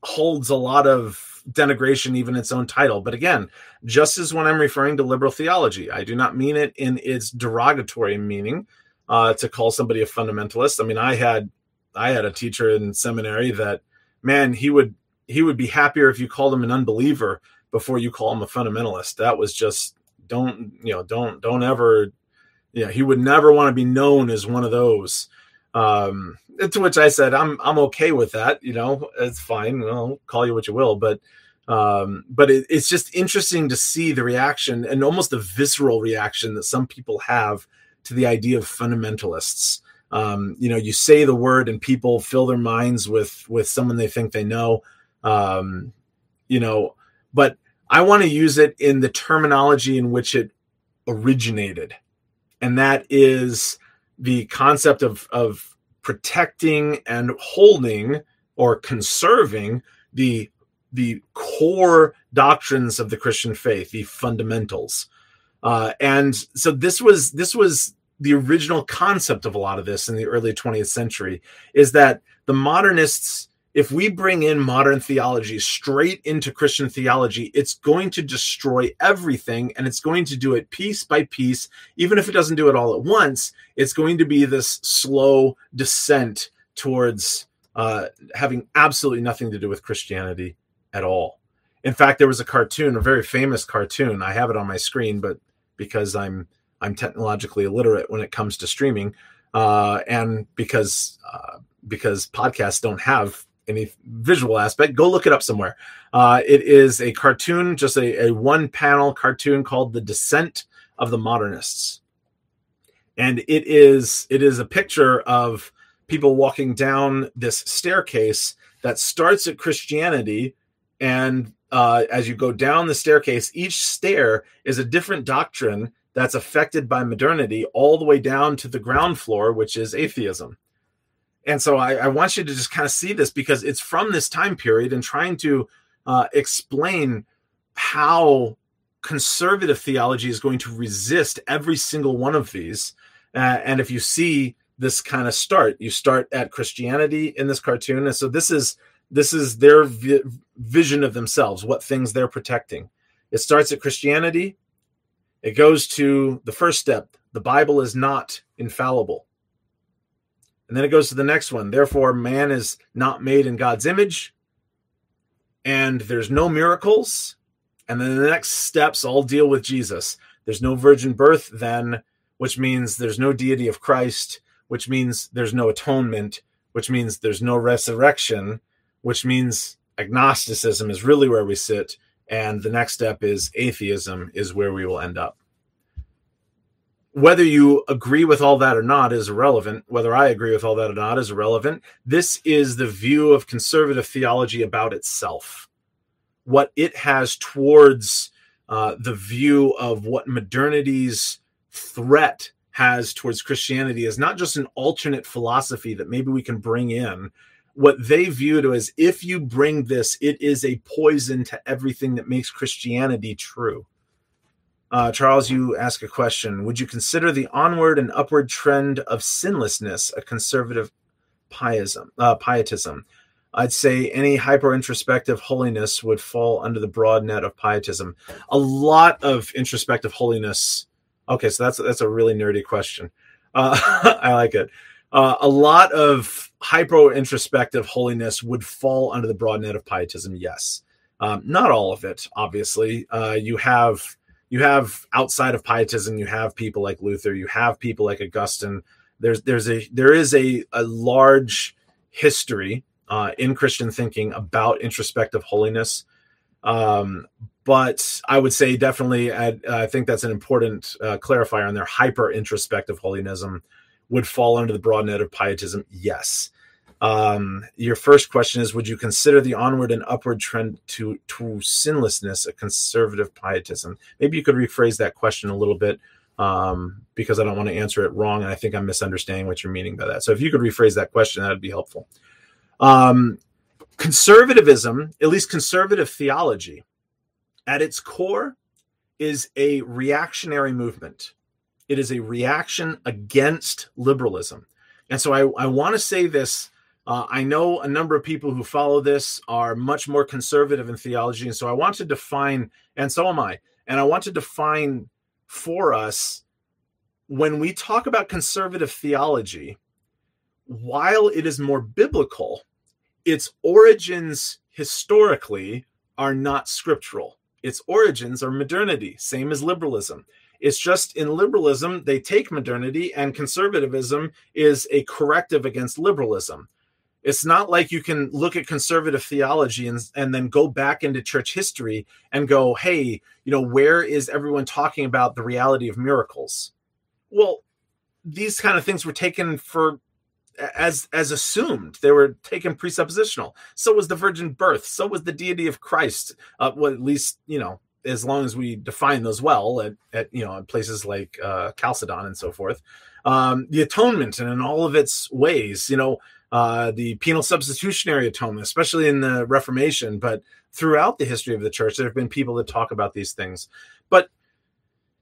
holds a lot of denigration, even its own title. But again, just as when I'm referring to liberal theology, I do not mean it in its derogatory meaning uh, to call somebody a fundamentalist. I mean, I had I had a teacher in seminary that man, he would he would be happier if you called him an unbeliever before you call him a fundamentalist. That was just don't you know don't don't ever yeah he would never want to be known as one of those. Um, to which I said I'm I'm okay with that. You know it's fine. I'll call you what you will, but um, but it, it's just interesting to see the reaction and almost the visceral reaction that some people have to the idea of fundamentalists. Um, you know, you say the word and people fill their minds with with someone they think they know um, you know, but I want to use it in the terminology in which it originated, and that is the concept of of protecting and holding or conserving the the core doctrines of the Christian faith, the fundamentals. Uh, and so this was this was the original concept of a lot of this in the early 20th century is that the modernists if we bring in modern theology straight into Christian theology, it's going to destroy everything and it's going to do it piece by piece. Even if it doesn't do it all at once, it's going to be this slow descent towards uh, having absolutely nothing to do with Christianity at all. In fact, there was a cartoon, a very famous cartoon. I have it on my screen, but because I'm I'm technologically illiterate when it comes to streaming, uh, and because uh, because podcasts don't have any visual aspect, go look it up somewhere. Uh, it is a cartoon, just a, a one panel cartoon called "The Descent of the Modernists," and it is it is a picture of people walking down this staircase that starts at Christianity and uh, as you go down the staircase, each stair is a different doctrine that's affected by modernity, all the way down to the ground floor, which is atheism. And so I, I want you to just kind of see this because it's from this time period and trying to uh, explain how conservative theology is going to resist every single one of these. Uh, and if you see this kind of start, you start at Christianity in this cartoon, and so this is this is their vi- vision of themselves, what things they're protecting. It starts at Christianity. It goes to the first step. The Bible is not infallible. And then it goes to the next one. Therefore, man is not made in God's image, and there's no miracles. And then the next steps all deal with Jesus. There's no virgin birth, then, which means there's no deity of Christ, which means there's no atonement, which means there's no resurrection, which means agnosticism is really where we sit and the next step is atheism is where we will end up whether you agree with all that or not is irrelevant. Whether i agree with all that or not is irrelevant. This is the view of conservative theology about itself. What it has towards uh, the view of what modernity's threat has towards christianity is not just an alternate philosophy that maybe we can bring in. What they viewed as if you bring this, it is a poison to everything that makes Christianity true. Uh, Charles, you ask a question. Would you consider the onward and upward trend of sinlessness a conservative pietism? Uh, pietism? I'd say any hyper introspective holiness would fall under the broad net of pietism. A lot of introspective holiness. Okay, so that's that's a really nerdy question. Uh, I like it. Uh, a lot of hyper introspective holiness would fall under the broad net of pietism. Yes, um, not all of it. Obviously, uh, you have you have outside of pietism, you have people like Luther, you have people like Augustine. There's there's a there is a a large history uh, in Christian thinking about introspective holiness. Um, but I would say definitely, I, I think that's an important uh, clarifier on their hyper introspective holiness would fall under the broad net of pietism. Yes, um, your first question is Would you consider the onward and upward trend to, to sinlessness a conservative pietism? Maybe you could rephrase that question a little bit um, because I don't want to answer it wrong. And I think I'm misunderstanding what you're meaning by that. So if you could rephrase that question, that would be helpful. Um, conservatism, at least conservative theology, at its core is a reactionary movement. It is a reaction against liberalism. And so I, I want to say this uh, I know a number of people who follow this are much more conservative in theology. And so I want to define, and so am I, and I want to define for us when we talk about conservative theology, while it is more biblical, its origins historically are not scriptural. Its origins are modernity, same as liberalism. It's just in liberalism, they take modernity, and conservatism is a corrective against liberalism. It's not like you can look at conservative theology and, and then go back into church history and go, hey, you know, where is everyone talking about the reality of miracles? Well, these kind of things were taken for as as assumed. They were taken presuppositional. So was the virgin birth. So was the deity of christ. Uh, well at least you know as long as we define those well at, at you know places like uh, chalcedon and so forth. Um, the atonement and in all of its ways you know uh, the penal substitutionary atonement, especially in the Reformation, but throughout the history of the church, there have been people that talk about these things. But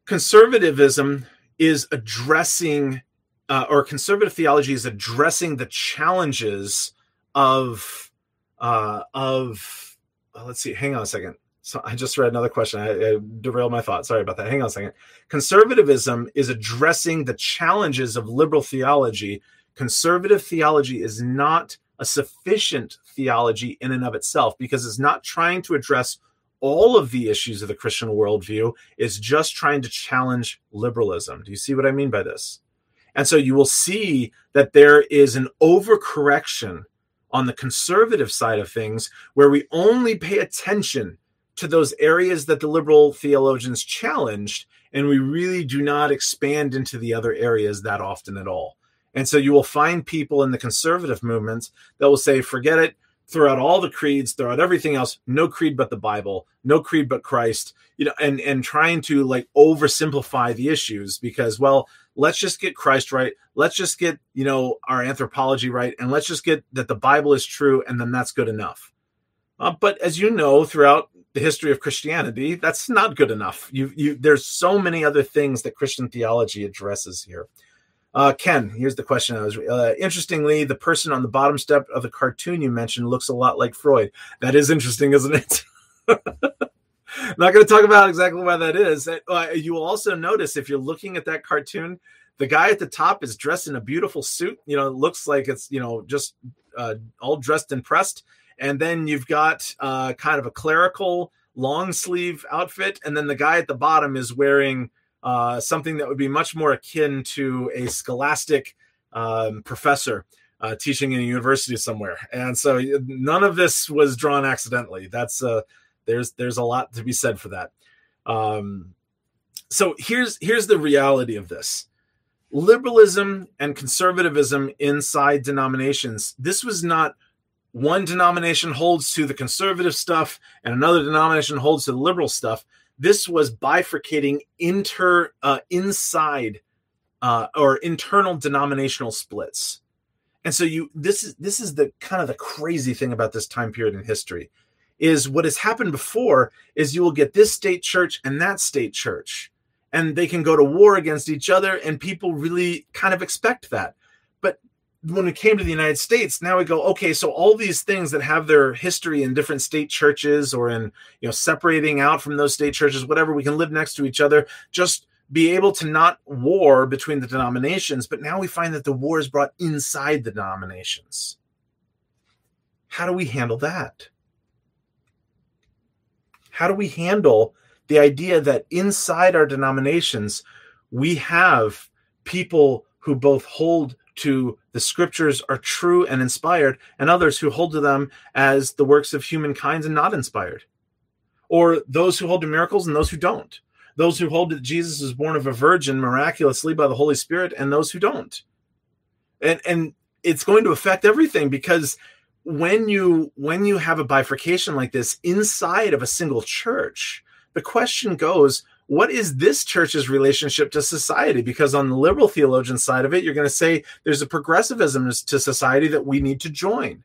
conservatism is addressing, uh, or conservative theology is addressing the challenges of, uh, of, uh, let's see, hang on a second. So I just read another question. I, I derailed my thought. Sorry about that. Hang on a second. Conservatism is addressing the challenges of liberal theology. Conservative theology is not a sufficient theology in and of itself because it's not trying to address all of the issues of the Christian worldview. It's just trying to challenge liberalism. Do you see what I mean by this? And so you will see that there is an overcorrection on the conservative side of things where we only pay attention to those areas that the liberal theologians challenged, and we really do not expand into the other areas that often at all. And so you will find people in the conservative movements that will say, forget it, throw out all the creeds, throw out everything else, no creed but the Bible, no creed but Christ, you know, and and trying to like oversimplify the issues because, well, let's just get Christ right, let's just get, you know, our anthropology right, and let's just get that the Bible is true, and then that's good enough. Uh, but as you know, throughout the history of Christianity, that's not good enough. You, you, there's so many other things that Christian theology addresses here. Uh, Ken, here's the question. I was uh, interestingly, the person on the bottom step of the cartoon you mentioned looks a lot like Freud. That is interesting, isn't it? not going to talk about exactly why that is. Uh, you will also notice if you're looking at that cartoon, the guy at the top is dressed in a beautiful suit. You know, it looks like it's you know just uh, all dressed and pressed and then you've got uh, kind of a clerical long sleeve outfit, and then the guy at the bottom is wearing uh, something that would be much more akin to a scholastic um, professor uh, teaching in a university somewhere. And so none of this was drawn accidentally. That's uh, there's there's a lot to be said for that. Um, so here's here's the reality of this liberalism and conservatism inside denominations this was not one denomination holds to the conservative stuff and another denomination holds to the liberal stuff. This was bifurcating inter uh, inside uh, or internal denominational splits. And so you this is this is the kind of the crazy thing about this time period in history is what has happened before is you will get this state church and that state church and they can go to war against each other and people really kind of expect that when it came to the United States, now we go, okay, so all these things that have their history in different state churches or in, you know, separating out from those state churches, whatever, we can live next to each other, just be able to not war between the denominations. But now we find that the war is brought inside the denominations. How do we handle that? How do we handle the idea that inside our denominations, we have people who both hold to the scriptures are true and inspired, and others who hold to them as the works of humankind and not inspired. Or those who hold to miracles and those who don't. Those who hold that Jesus was born of a virgin miraculously by the Holy Spirit, and those who don't. And and it's going to affect everything because when you when you have a bifurcation like this inside of a single church, the question goes, what is this church's relationship to society? Because on the liberal theologian side of it, you're going to say there's a progressivism to society that we need to join.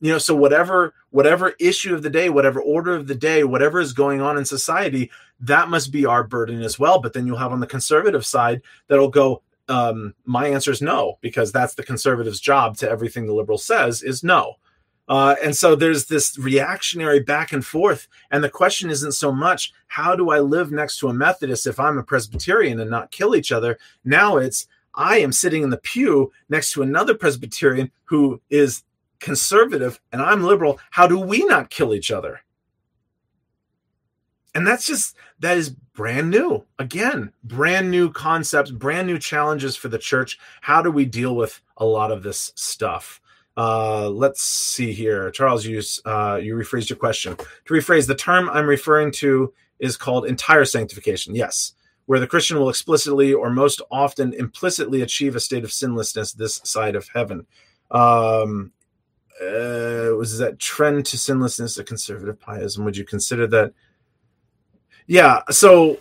You know, so whatever whatever issue of the day, whatever order of the day, whatever is going on in society, that must be our burden as well. But then you'll have on the conservative side that'll go, um, my answer is no, because that's the conservative's job to everything the liberal says is no. Uh, and so there's this reactionary back and forth. And the question isn't so much, how do I live next to a Methodist if I'm a Presbyterian and not kill each other? Now it's, I am sitting in the pew next to another Presbyterian who is conservative and I'm liberal. How do we not kill each other? And that's just, that is brand new. Again, brand new concepts, brand new challenges for the church. How do we deal with a lot of this stuff? Uh, let's see here. Charles, you, uh, you rephrased your question. To rephrase, the term I'm referring to is called entire sanctification. Yes, where the Christian will explicitly or most often implicitly achieve a state of sinlessness this side of heaven. Um, uh, was that trend to sinlessness a conservative pietism? Would you consider that? Yeah. So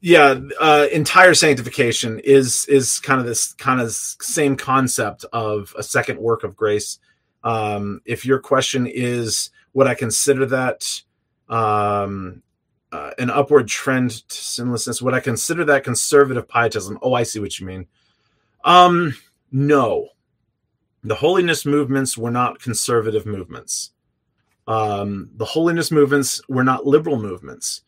yeah uh, entire sanctification is is kind of this kind of same concept of a second work of grace um, if your question is would i consider that um, uh, an upward trend to sinlessness. Would I consider that conservative pietism? Oh, I see what you mean. Um, no, the holiness movements were not conservative movements. Um, the holiness movements were not liberal movements.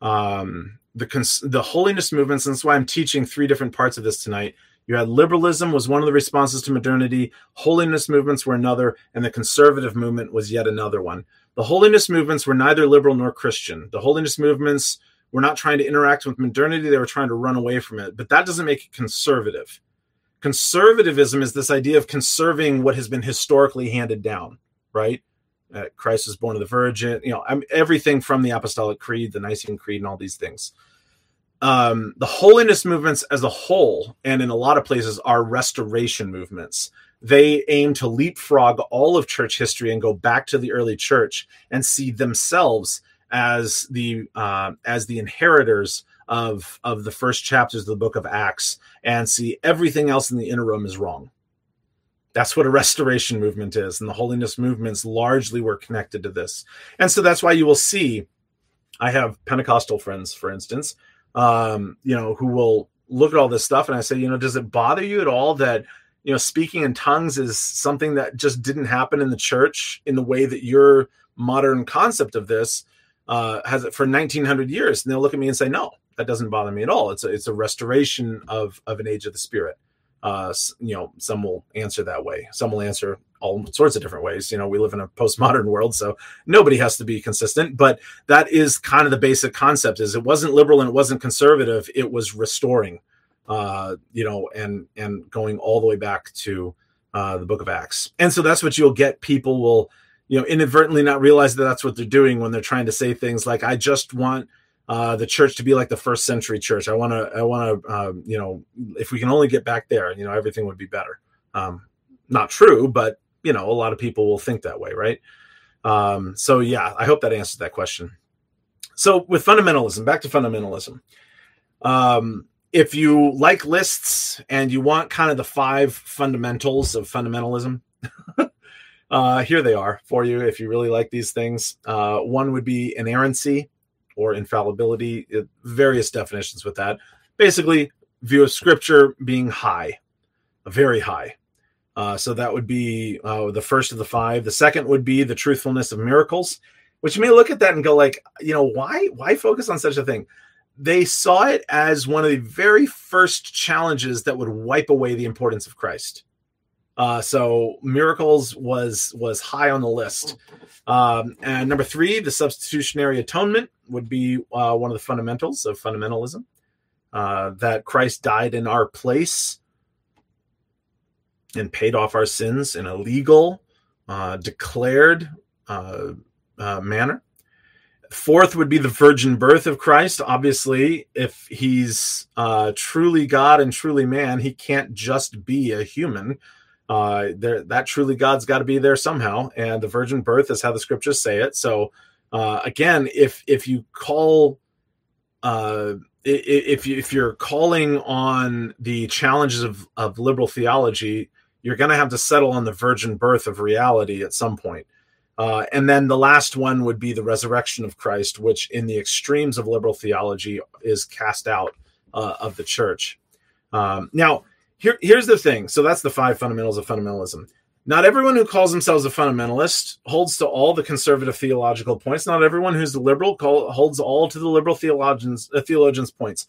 Um, the cons- the holiness movements, and that's why I'm teaching three different parts of this tonight. You had liberalism was one of the responses to modernity, holiness movements were another, and the conservative movement was yet another one. The holiness movements were neither liberal nor Christian. The holiness movements were not trying to interact with modernity, they were trying to run away from it. But that doesn't make it conservative. Conservatism is this idea of conserving what has been historically handed down, right? Uh, Christ was born of the Virgin, you know, I'm, everything from the Apostolic Creed, the Nicene Creed, and all these things. Um, the holiness movements as a whole, and in a lot of places, are restoration movements they aim to leapfrog all of church history and go back to the early church and see themselves as the uh, as the inheritors of of the first chapters of the book of acts and see everything else in the interim is wrong that's what a restoration movement is and the holiness movements largely were connected to this. And so that's why you will see i have pentecostal friends for instance um, you know who will look at all this stuff and i say you know does it bother you at all that you know speaking in tongues is something that just didn't happen in the church in the way that your modern concept of this uh, has it for 1900 years? And they'll look at me and say no that doesn't bother me at all. It's a, it's a restoration of of an age of the spirit uh, you know some will answer that way some will answer all sorts of different ways you know we live in a postmodern world so nobody has to be consistent but that is kind of the basic concept is it wasn't liberal and it wasn't conservative it was restoring uh, you know, and and going all the way back to uh, the Book of Acts. And so that's what you'll get. People will, you know, inadvertently not realize that that's what they're doing when they're trying to say things like, "I just want." Uh, the church to be like the first century church. I want to, I want to, uh, you know, if we can only get back there, you know, everything would be better. Um, not true, but you know, a lot of people will think that way, right? Um, so yeah, I hope that answers that question. So with fundamentalism, back to fundamentalism. Um, if you like lists and you want kind of the five fundamentals of fundamentalism, uh, here they are for you if you really like these things. Uh, one would be inerrancy or infallibility, various definitions with that. Basically, view of scripture being high, very high. Uh, so that would be uh, the first of the five. The second would be the truthfulness of miracles, which you may look at that and go like, you know, why why focus on such a thing? they saw it as one of the very first challenges that would wipe away the importance of Christ. Uh, so miracles was was high on the list. Um, and number three, the substitutionary atonement would be uh, one of the fundamentals of fundamentalism. Uh, that Christ died in our place and paid off our sins in a legal, uh, declared uh, uh, manner. Fourth would be the virgin birth of Christ. Obviously, if he's uh, truly God and truly man, he can't just be a human. Uh, there, that truly God's got to be there somehow, and the virgin birth is how the scriptures say it. So, uh, again, if if you call, uh, if if you're calling on the challenges of of liberal theology, you're going to have to settle on the virgin birth of reality at some point. Uh, and then the last one would be the resurrection of Christ, which in the extremes of liberal theology is cast out uh, of the church. Um, now, here, here's the thing. So that's the five fundamentals of fundamentalism. Not everyone who calls themselves a fundamentalist holds to all the conservative theological points. Not everyone who's the liberal call, holds all to the liberal theologians uh, theologians points.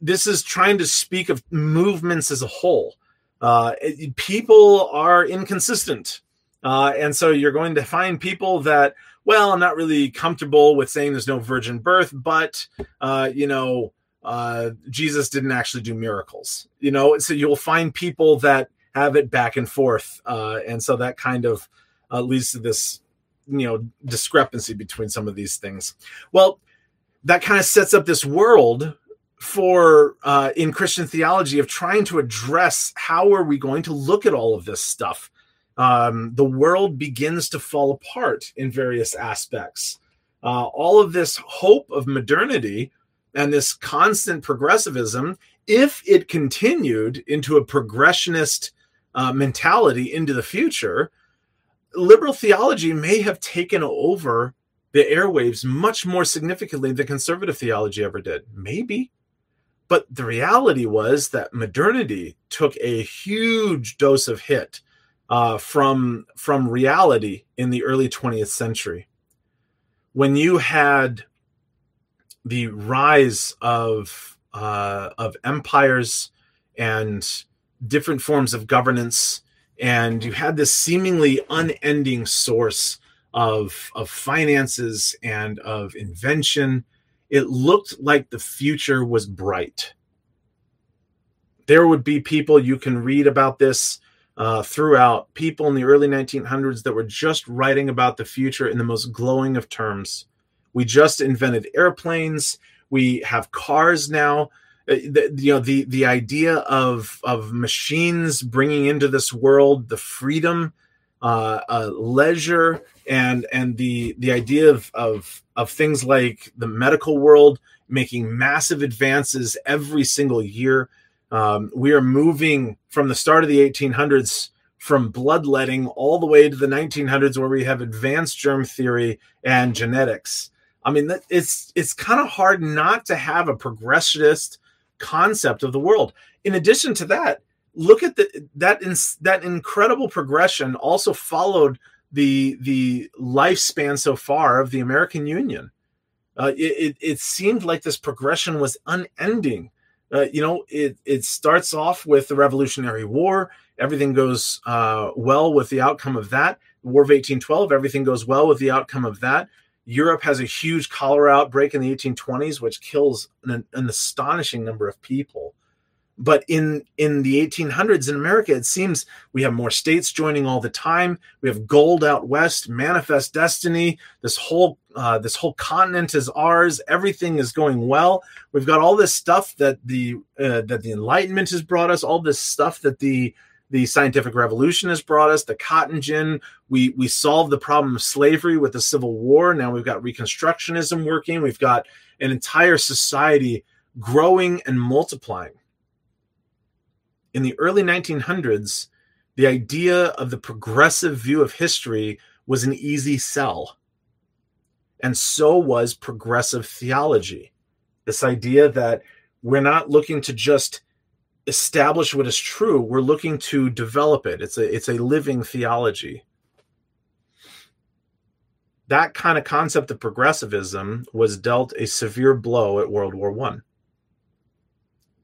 This is trying to speak of movements as a whole. Uh, people are inconsistent uh, and so you're going to find people that, well, I'm not really comfortable with saying there's no virgin birth, but, uh, you know, uh, Jesus didn't actually do miracles, you know, so you'll find people that have it back and forth. Uh, and so that kind of uh, leads to this, you know, discrepancy between some of these things. Well, that kind of sets up this world for uh, in Christian theology of trying to address how are we going to look at all of this stuff um, the world begins to fall apart in various aspects. Uh, all of this hope of modernity and this constant progressivism, if it continued into a progressionist uh, mentality into the future, liberal theology may have taken over the airwaves much more significantly than conservative theology ever did. Maybe. But the reality was that modernity took a huge dose of hit uh, from, from reality in the early 20th century. When you had the rise of, uh, of empires and different forms of governance, and you had this seemingly unending source of of finances and of invention. It looked like the future was bright. There would be people you can read about this uh, throughout people in the early 1900s that were just writing about the future in the most glowing of terms we just invented airplanes we have cars now uh, the, you know the the idea of of machines bringing into this world the freedom uh, uh, leisure and and the the idea of, of of things like the medical world making massive advances every single year. Um, we are moving from the start of the 1800s from bloodletting all the way to the 1900s, where we have advanced germ theory and genetics. I mean, it's it's kind of hard not to have a progressivist concept of the world. In addition to that, look at the that in, that incredible progression also followed the the lifespan so far of the American Union. Uh, it, it, it seemed like this progression was unending. Uh, you know, it it starts off with the Revolutionary War. Everything goes uh, well with the outcome of that. War of 1812. Everything goes well with the outcome of that. Europe has a huge cholera outbreak in the 1820s, which kills an, an astonishing number of people. But in in the 1800s in america it seems we have more states joining all the time. We have gold out west manifest destiny. This whole uh, this whole continent is ours. Everything is going well. We've got all this stuff that the uh, that the enlightenment has brought us all this stuff that the the scientific revolution has brought us the cotton gin we we solved the problem of slavery with the civil war now we've got reconstructionism working we've got an entire society growing and multiplying in the early 1900s, the idea of the progressive view of history was an easy sell. And so was progressive theology. This idea that we're not looking to just establish what is true, we're looking to develop it. It's a, it's a living theology. That kind of concept of progressivism was dealt a severe blow at World War One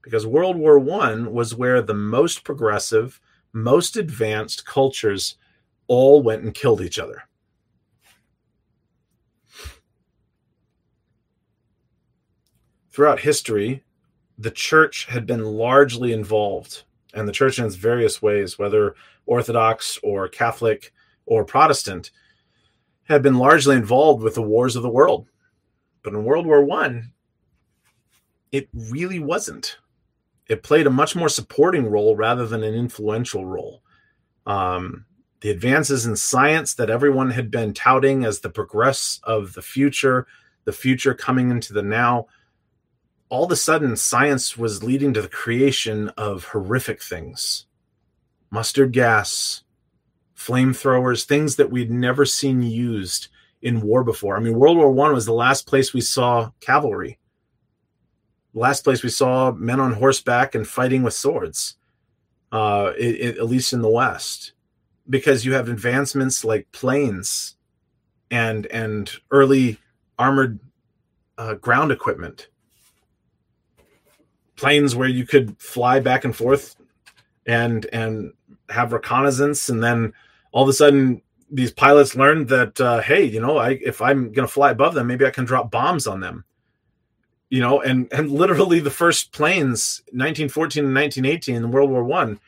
because World War One was where the most progressive, most advanced cultures all went and killed each other. Throughout history, the church had been largely involved, and the church in its various ways, whether Orthodox or Catholic or Protestant, had been largely involved with the wars of the world. But in World War One, it really wasn't it played a much more supporting role rather than an influential role. Um, the advances in science that everyone had been touting as the progress of the future, the future coming into the now, all of a sudden science was leading to the creation of horrific things. Mustard gas, flamethrowers, things that we'd never seen used in war before. I mean, World War One was the last place we saw cavalry. Last place we saw men on horseback and fighting with swords, uh, it, it, at least in the West, because you have advancements like planes and and early armored uh, ground equipment, planes where you could fly back and forth and and have reconnaissance, and then all of a sudden these pilots learned that uh, hey, you know, I if I'm going to fly above them, maybe I can drop bombs on them. You know, and and literally the first planes, 1914 and 1918 in World War One,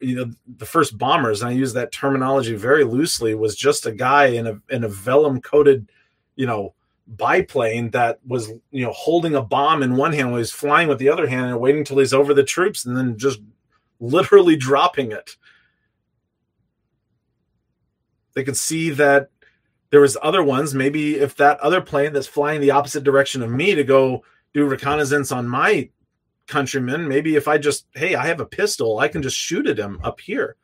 you know, the first bombers, and I use that terminology very loosely, was just a guy in a in a vellum coated, you know, biplane that was you know holding a bomb in one hand while he's flying with the other hand and waiting until he's over the troops and then just literally dropping it. They could see that there was other ones maybe if that other plane that's flying the opposite direction of me to go do reconnaissance on my countrymen. Maybe if I just, hey, I have a pistol, I can just shoot at him up here.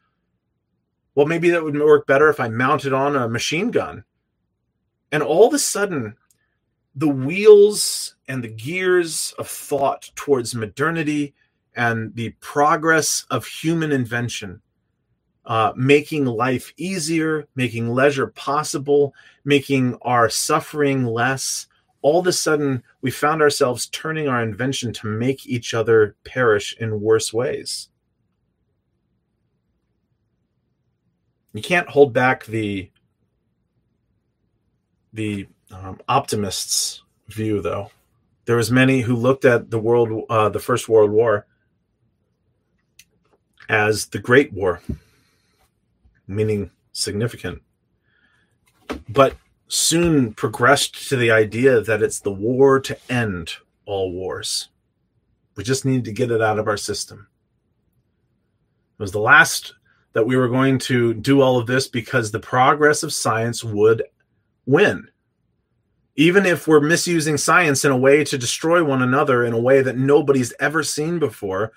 Well, maybe that would work better if I mounted on a machine gun. And all of a sudden, the wheels and the gears of thought towards modernity and the progress of human invention, uh, making life easier, making leisure possible, making our suffering less. All of a sudden, we found ourselves turning our invention to make each other perish in worse ways. You can't hold back the the um, optimists' view, though. There was many who looked at the world, uh, the First World War, as the Great War, meaning significant, but soon progressed to the idea that it's the war to end all wars. We just need to get it out of our system. It was the last that we were going to do all of this because the progress of science would win. Even if we're misusing science in a way to destroy one another in a way that nobody's ever seen before,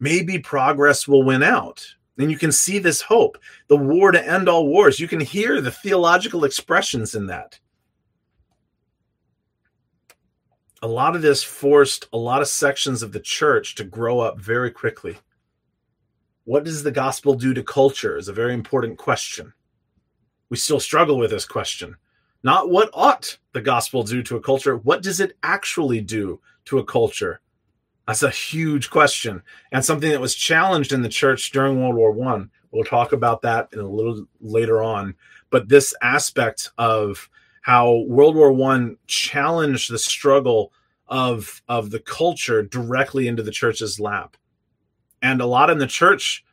maybe progress will win out. And you can see this hope, the war to end all wars. You can hear the theological expressions in that. A lot of this forced a lot of sections of the church to grow up very quickly. What does the gospel do to culture is a very important question. We still struggle with this question. Not what ought the gospel do to a culture, what does it actually do to a culture? That's a huge question and something that was challenged in the church during World War One. We'll talk about that in a little later on. But this aspect of how World War One challenged the struggle of of the culture directly into the church's lap. And a lot in the church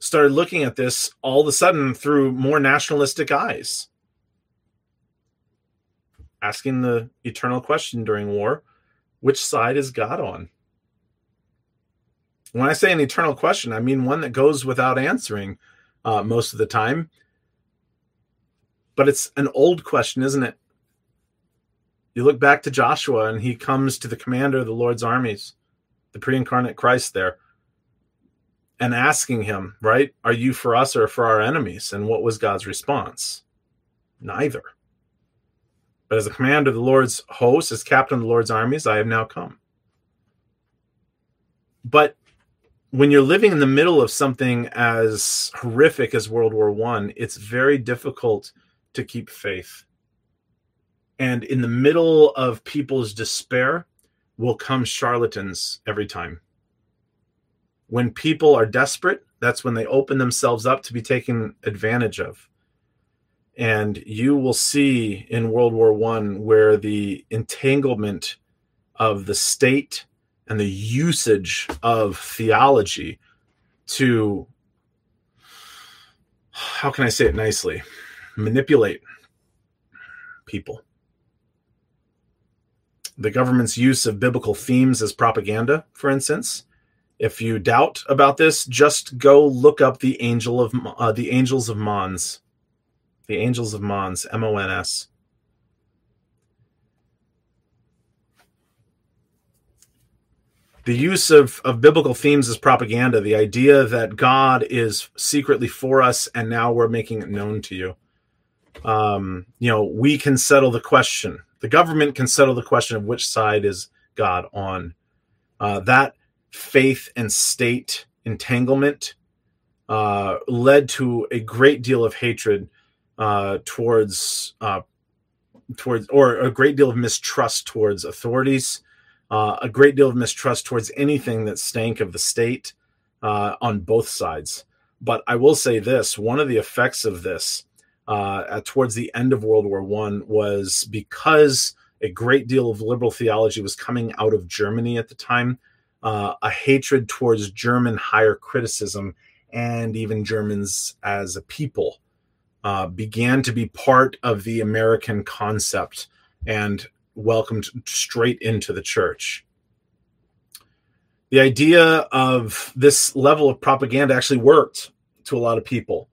started looking at this all of a sudden through more nationalistic eyes. Asking the eternal question during war which side is God on? When I say an eternal question, I mean one that goes without answering uh, most of the time. But it's an old question, isn't it? You look back to Joshua and he comes to the commander of the Lord's armies, the pre incarnate Christ there and asking him, right, are you for us or for our enemies? And what was God's response? Neither. But as a commander of the Lord's host, as captain of the Lord's armies, I have now come. But when you're living in the middle of something as horrific as World War One, it's very difficult to keep faith. And in the middle of people's despair will come charlatans every time when people are desperate, that's when they open themselves up to be taken advantage of. And you will see in World War One where the entanglement of the state and the usage of theology to how can I say it nicely? Manipulate people. The government's use of biblical themes as propaganda, for instance, if you doubt about this, just go look up the angel of uh, the angels of Mons, the angels of Mons, M O N S. The use of, of biblical themes as propaganda, the idea that God is secretly for us and now we're making it known to you. Um, you know, we can settle the question. The government can settle the question of which side is God on. Uh, that faith and state entanglement uh, led to a great deal of hatred uh, towards uh, towards or a great deal of mistrust towards authorities, uh, a great deal of mistrust towards anything that stank of the state uh, on both sides. But I will say this: one of the effects of this uh, towards the end of World War One was because a great deal of liberal theology was coming out of Germany at the time a hatred towards German higher criticism and even Germans as a people uh, began to be part of the American concept and welcomed straight into the church. The idea of this level of propaganda actually worked to a lot of people.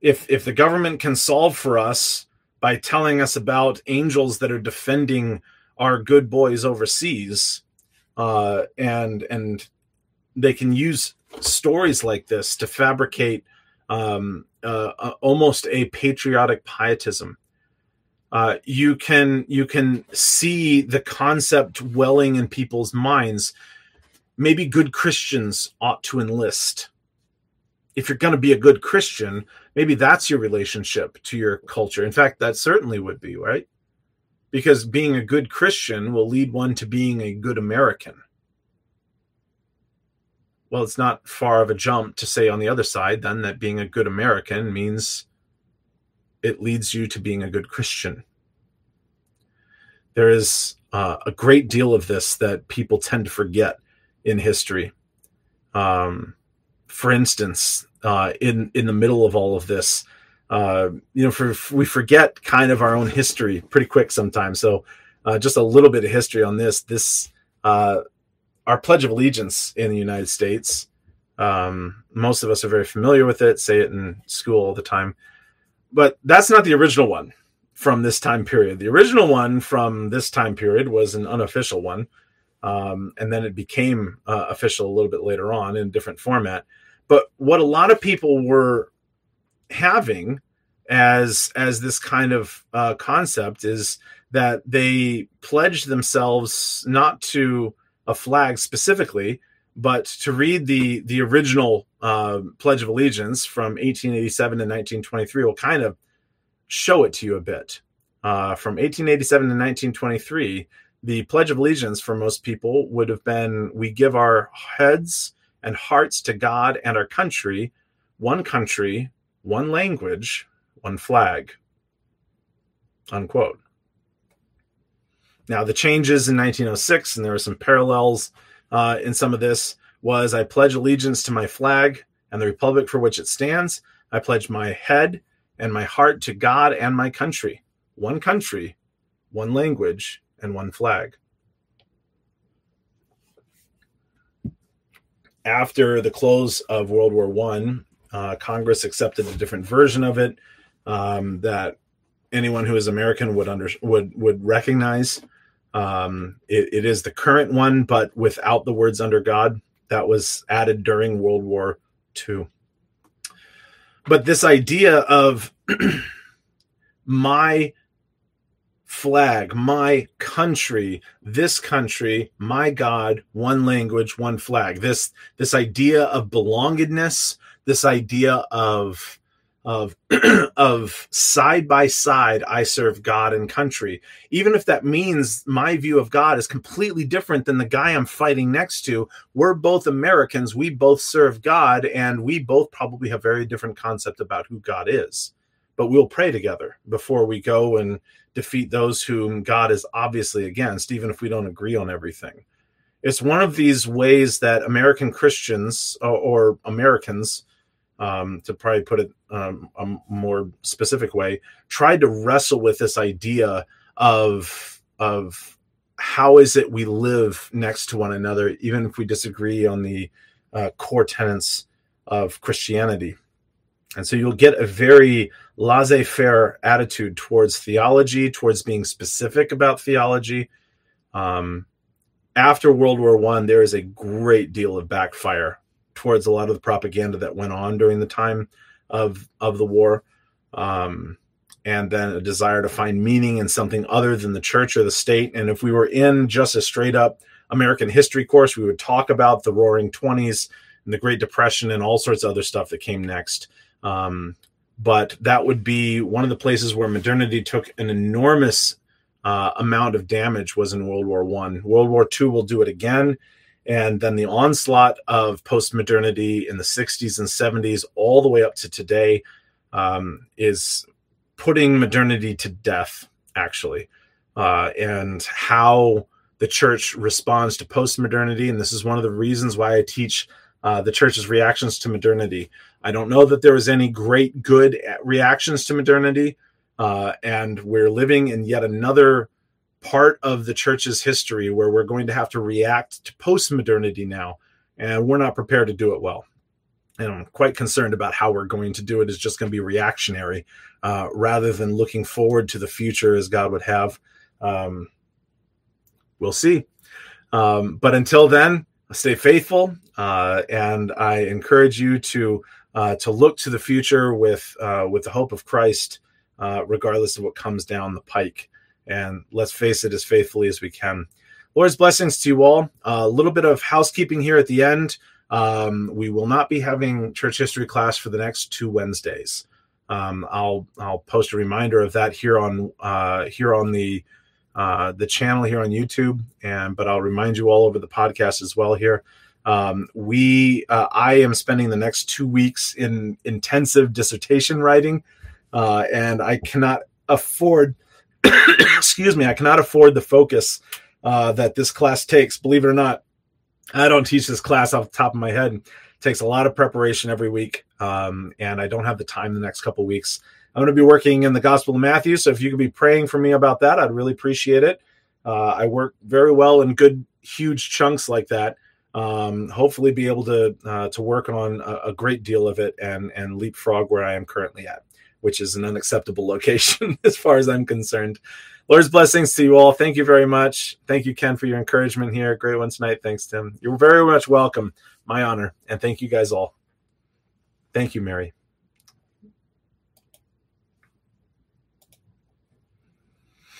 If, if the government can solve for us by telling us about angels that are defending our good boys overseas, uh, and and they can use stories like this to fabricate um, uh, uh, almost a patriotic pietism. uh, you can you can see the concept welling in people's minds. Maybe good Christians ought to enlist. If you're going to be a good Christian, maybe that's your relationship to your culture. In fact, that certainly would be right, because being a good Christian will lead one to being a good American. Well, it's not far of a jump to say on the other side then that being a good American means it leads you to being a good Christian. There is uh, a great deal of this that people tend to forget in history. Um, for instance, uh, in in the middle of all of this, uh, you know, for, we forget kind of our own history pretty quick sometimes. So, uh, just a little bit of history on this. This uh, our Pledge of Allegiance in the United States. Um, most of us are very familiar with it. Say it in school all the time but that's not the original one from this time period. The original one from this time period was an unofficial one, um, and then it became uh, official a little bit later on in a different format. But what a lot of people were having as as this kind of uh, concept is that they pledged themselves not to a flag specifically, but to read the the original uh, Pledge of Allegiance from 1887 to 1923 will kind of show it to you a bit. Uh, from 1887 to 1923, the Pledge of Allegiance for most people would have been we give our heads and hearts to God and our country, one country, one language, one flag. Unquote. Now, the changes in 1906, and there are some parallels uh, in some of this was I pledge allegiance to my flag and the republic for which it stands. I pledge my head and my heart to God and my country. One country, one language, and one flag. After the close of World War One, uh, Congress accepted a different version of it um, that anyone who is American would under would would recognize. Um, it, it is the current one, but without the words under God that was added during World War II. But this idea of my flag, my country, this country, my God, one language, one flag. This this idea of belongedness, this idea of of of side by side i serve god and country. Even if that means my view of god is completely different than the guy i'm fighting next to we're both americans. We both serve god and we both probably have very different concept about who god is. But we'll pray together before we go and defeat those whom god is obviously against even if we don't agree on everything. It's one of these ways that american christians or, or americans um, to probably put it um, a more specific way, tried to wrestle with this idea of of how is it we live next to one another, even if we disagree on the uh, core tenets of Christianity. And so you'll get a very laissez faire attitude towards theology, towards being specific about theology. Um, after World War One, there is a great deal of backfire towards a lot of the propaganda that went on during the time of of the war, um, and then a desire to find meaning in something other than the church or the state. And if we were in just a straight up American history course, we would talk about the Roaring Twenties and the Great Depression and all sorts of other stuff that came next. Um, but that would be one of the places where modernity took an enormous uh, amount of damage was in World War One. World War Two will do it again and then the onslaught of post-modernity in the 60s and 70s all the way up to today um, is putting modernity to death actually. Uh, and how the church responds to post-modernity and this is one of the reasons why i teach uh, the church's reactions to modernity. I don't know that there was any great good reactions to modernity uh, and we're living in yet another part of the church's history where we're going to have to react to post modernity now, and we're not prepared to do it well. And I'm quite concerned about how we're going to do it. Is just going to be reactionary uh, rather than looking forward to the future as God would have. Um, we'll see. Um, but until then, stay faithful, uh, and I encourage you to uh, to look to the future with uh, with the hope of Christ uh, regardless of what comes down the pike. And let's face it as faithfully as we can. Lord's blessings to you all. A little bit of housekeeping here at the end. Um, we will not be having church history class for the next two Wednesdays. Um, I'll I'll post a reminder of that here on uh, here on the uh, the channel here on YouTube, and but I'll remind you all over the podcast as well here. Um, we uh, I am spending the next two weeks in intensive dissertation writing, uh, and I cannot afford excuse me I cannot afford the focus uh, that this class takes. Believe it or not, I don't teach this class off the top of my head. It takes a lot of preparation every week, um, and I don't have the time the next couple weeks. I'm going to be working in the Gospel of Matthew, so if you could be praying for me about that, I'd really appreciate it. Uh, I work very well in good, huge chunks like that. Um, hopefully, be able to uh, to work on a, a, great deal of it and and leapfrog where I am currently at, which is an unacceptable location as far as I'm concerned. Lord's blessings to you all. Thank you very much. Thank you, Ken, for your encouragement here. Great one tonight. Thanks, Tim. You're very much welcome. My honor. And thank you guys all. Thank you, Mary.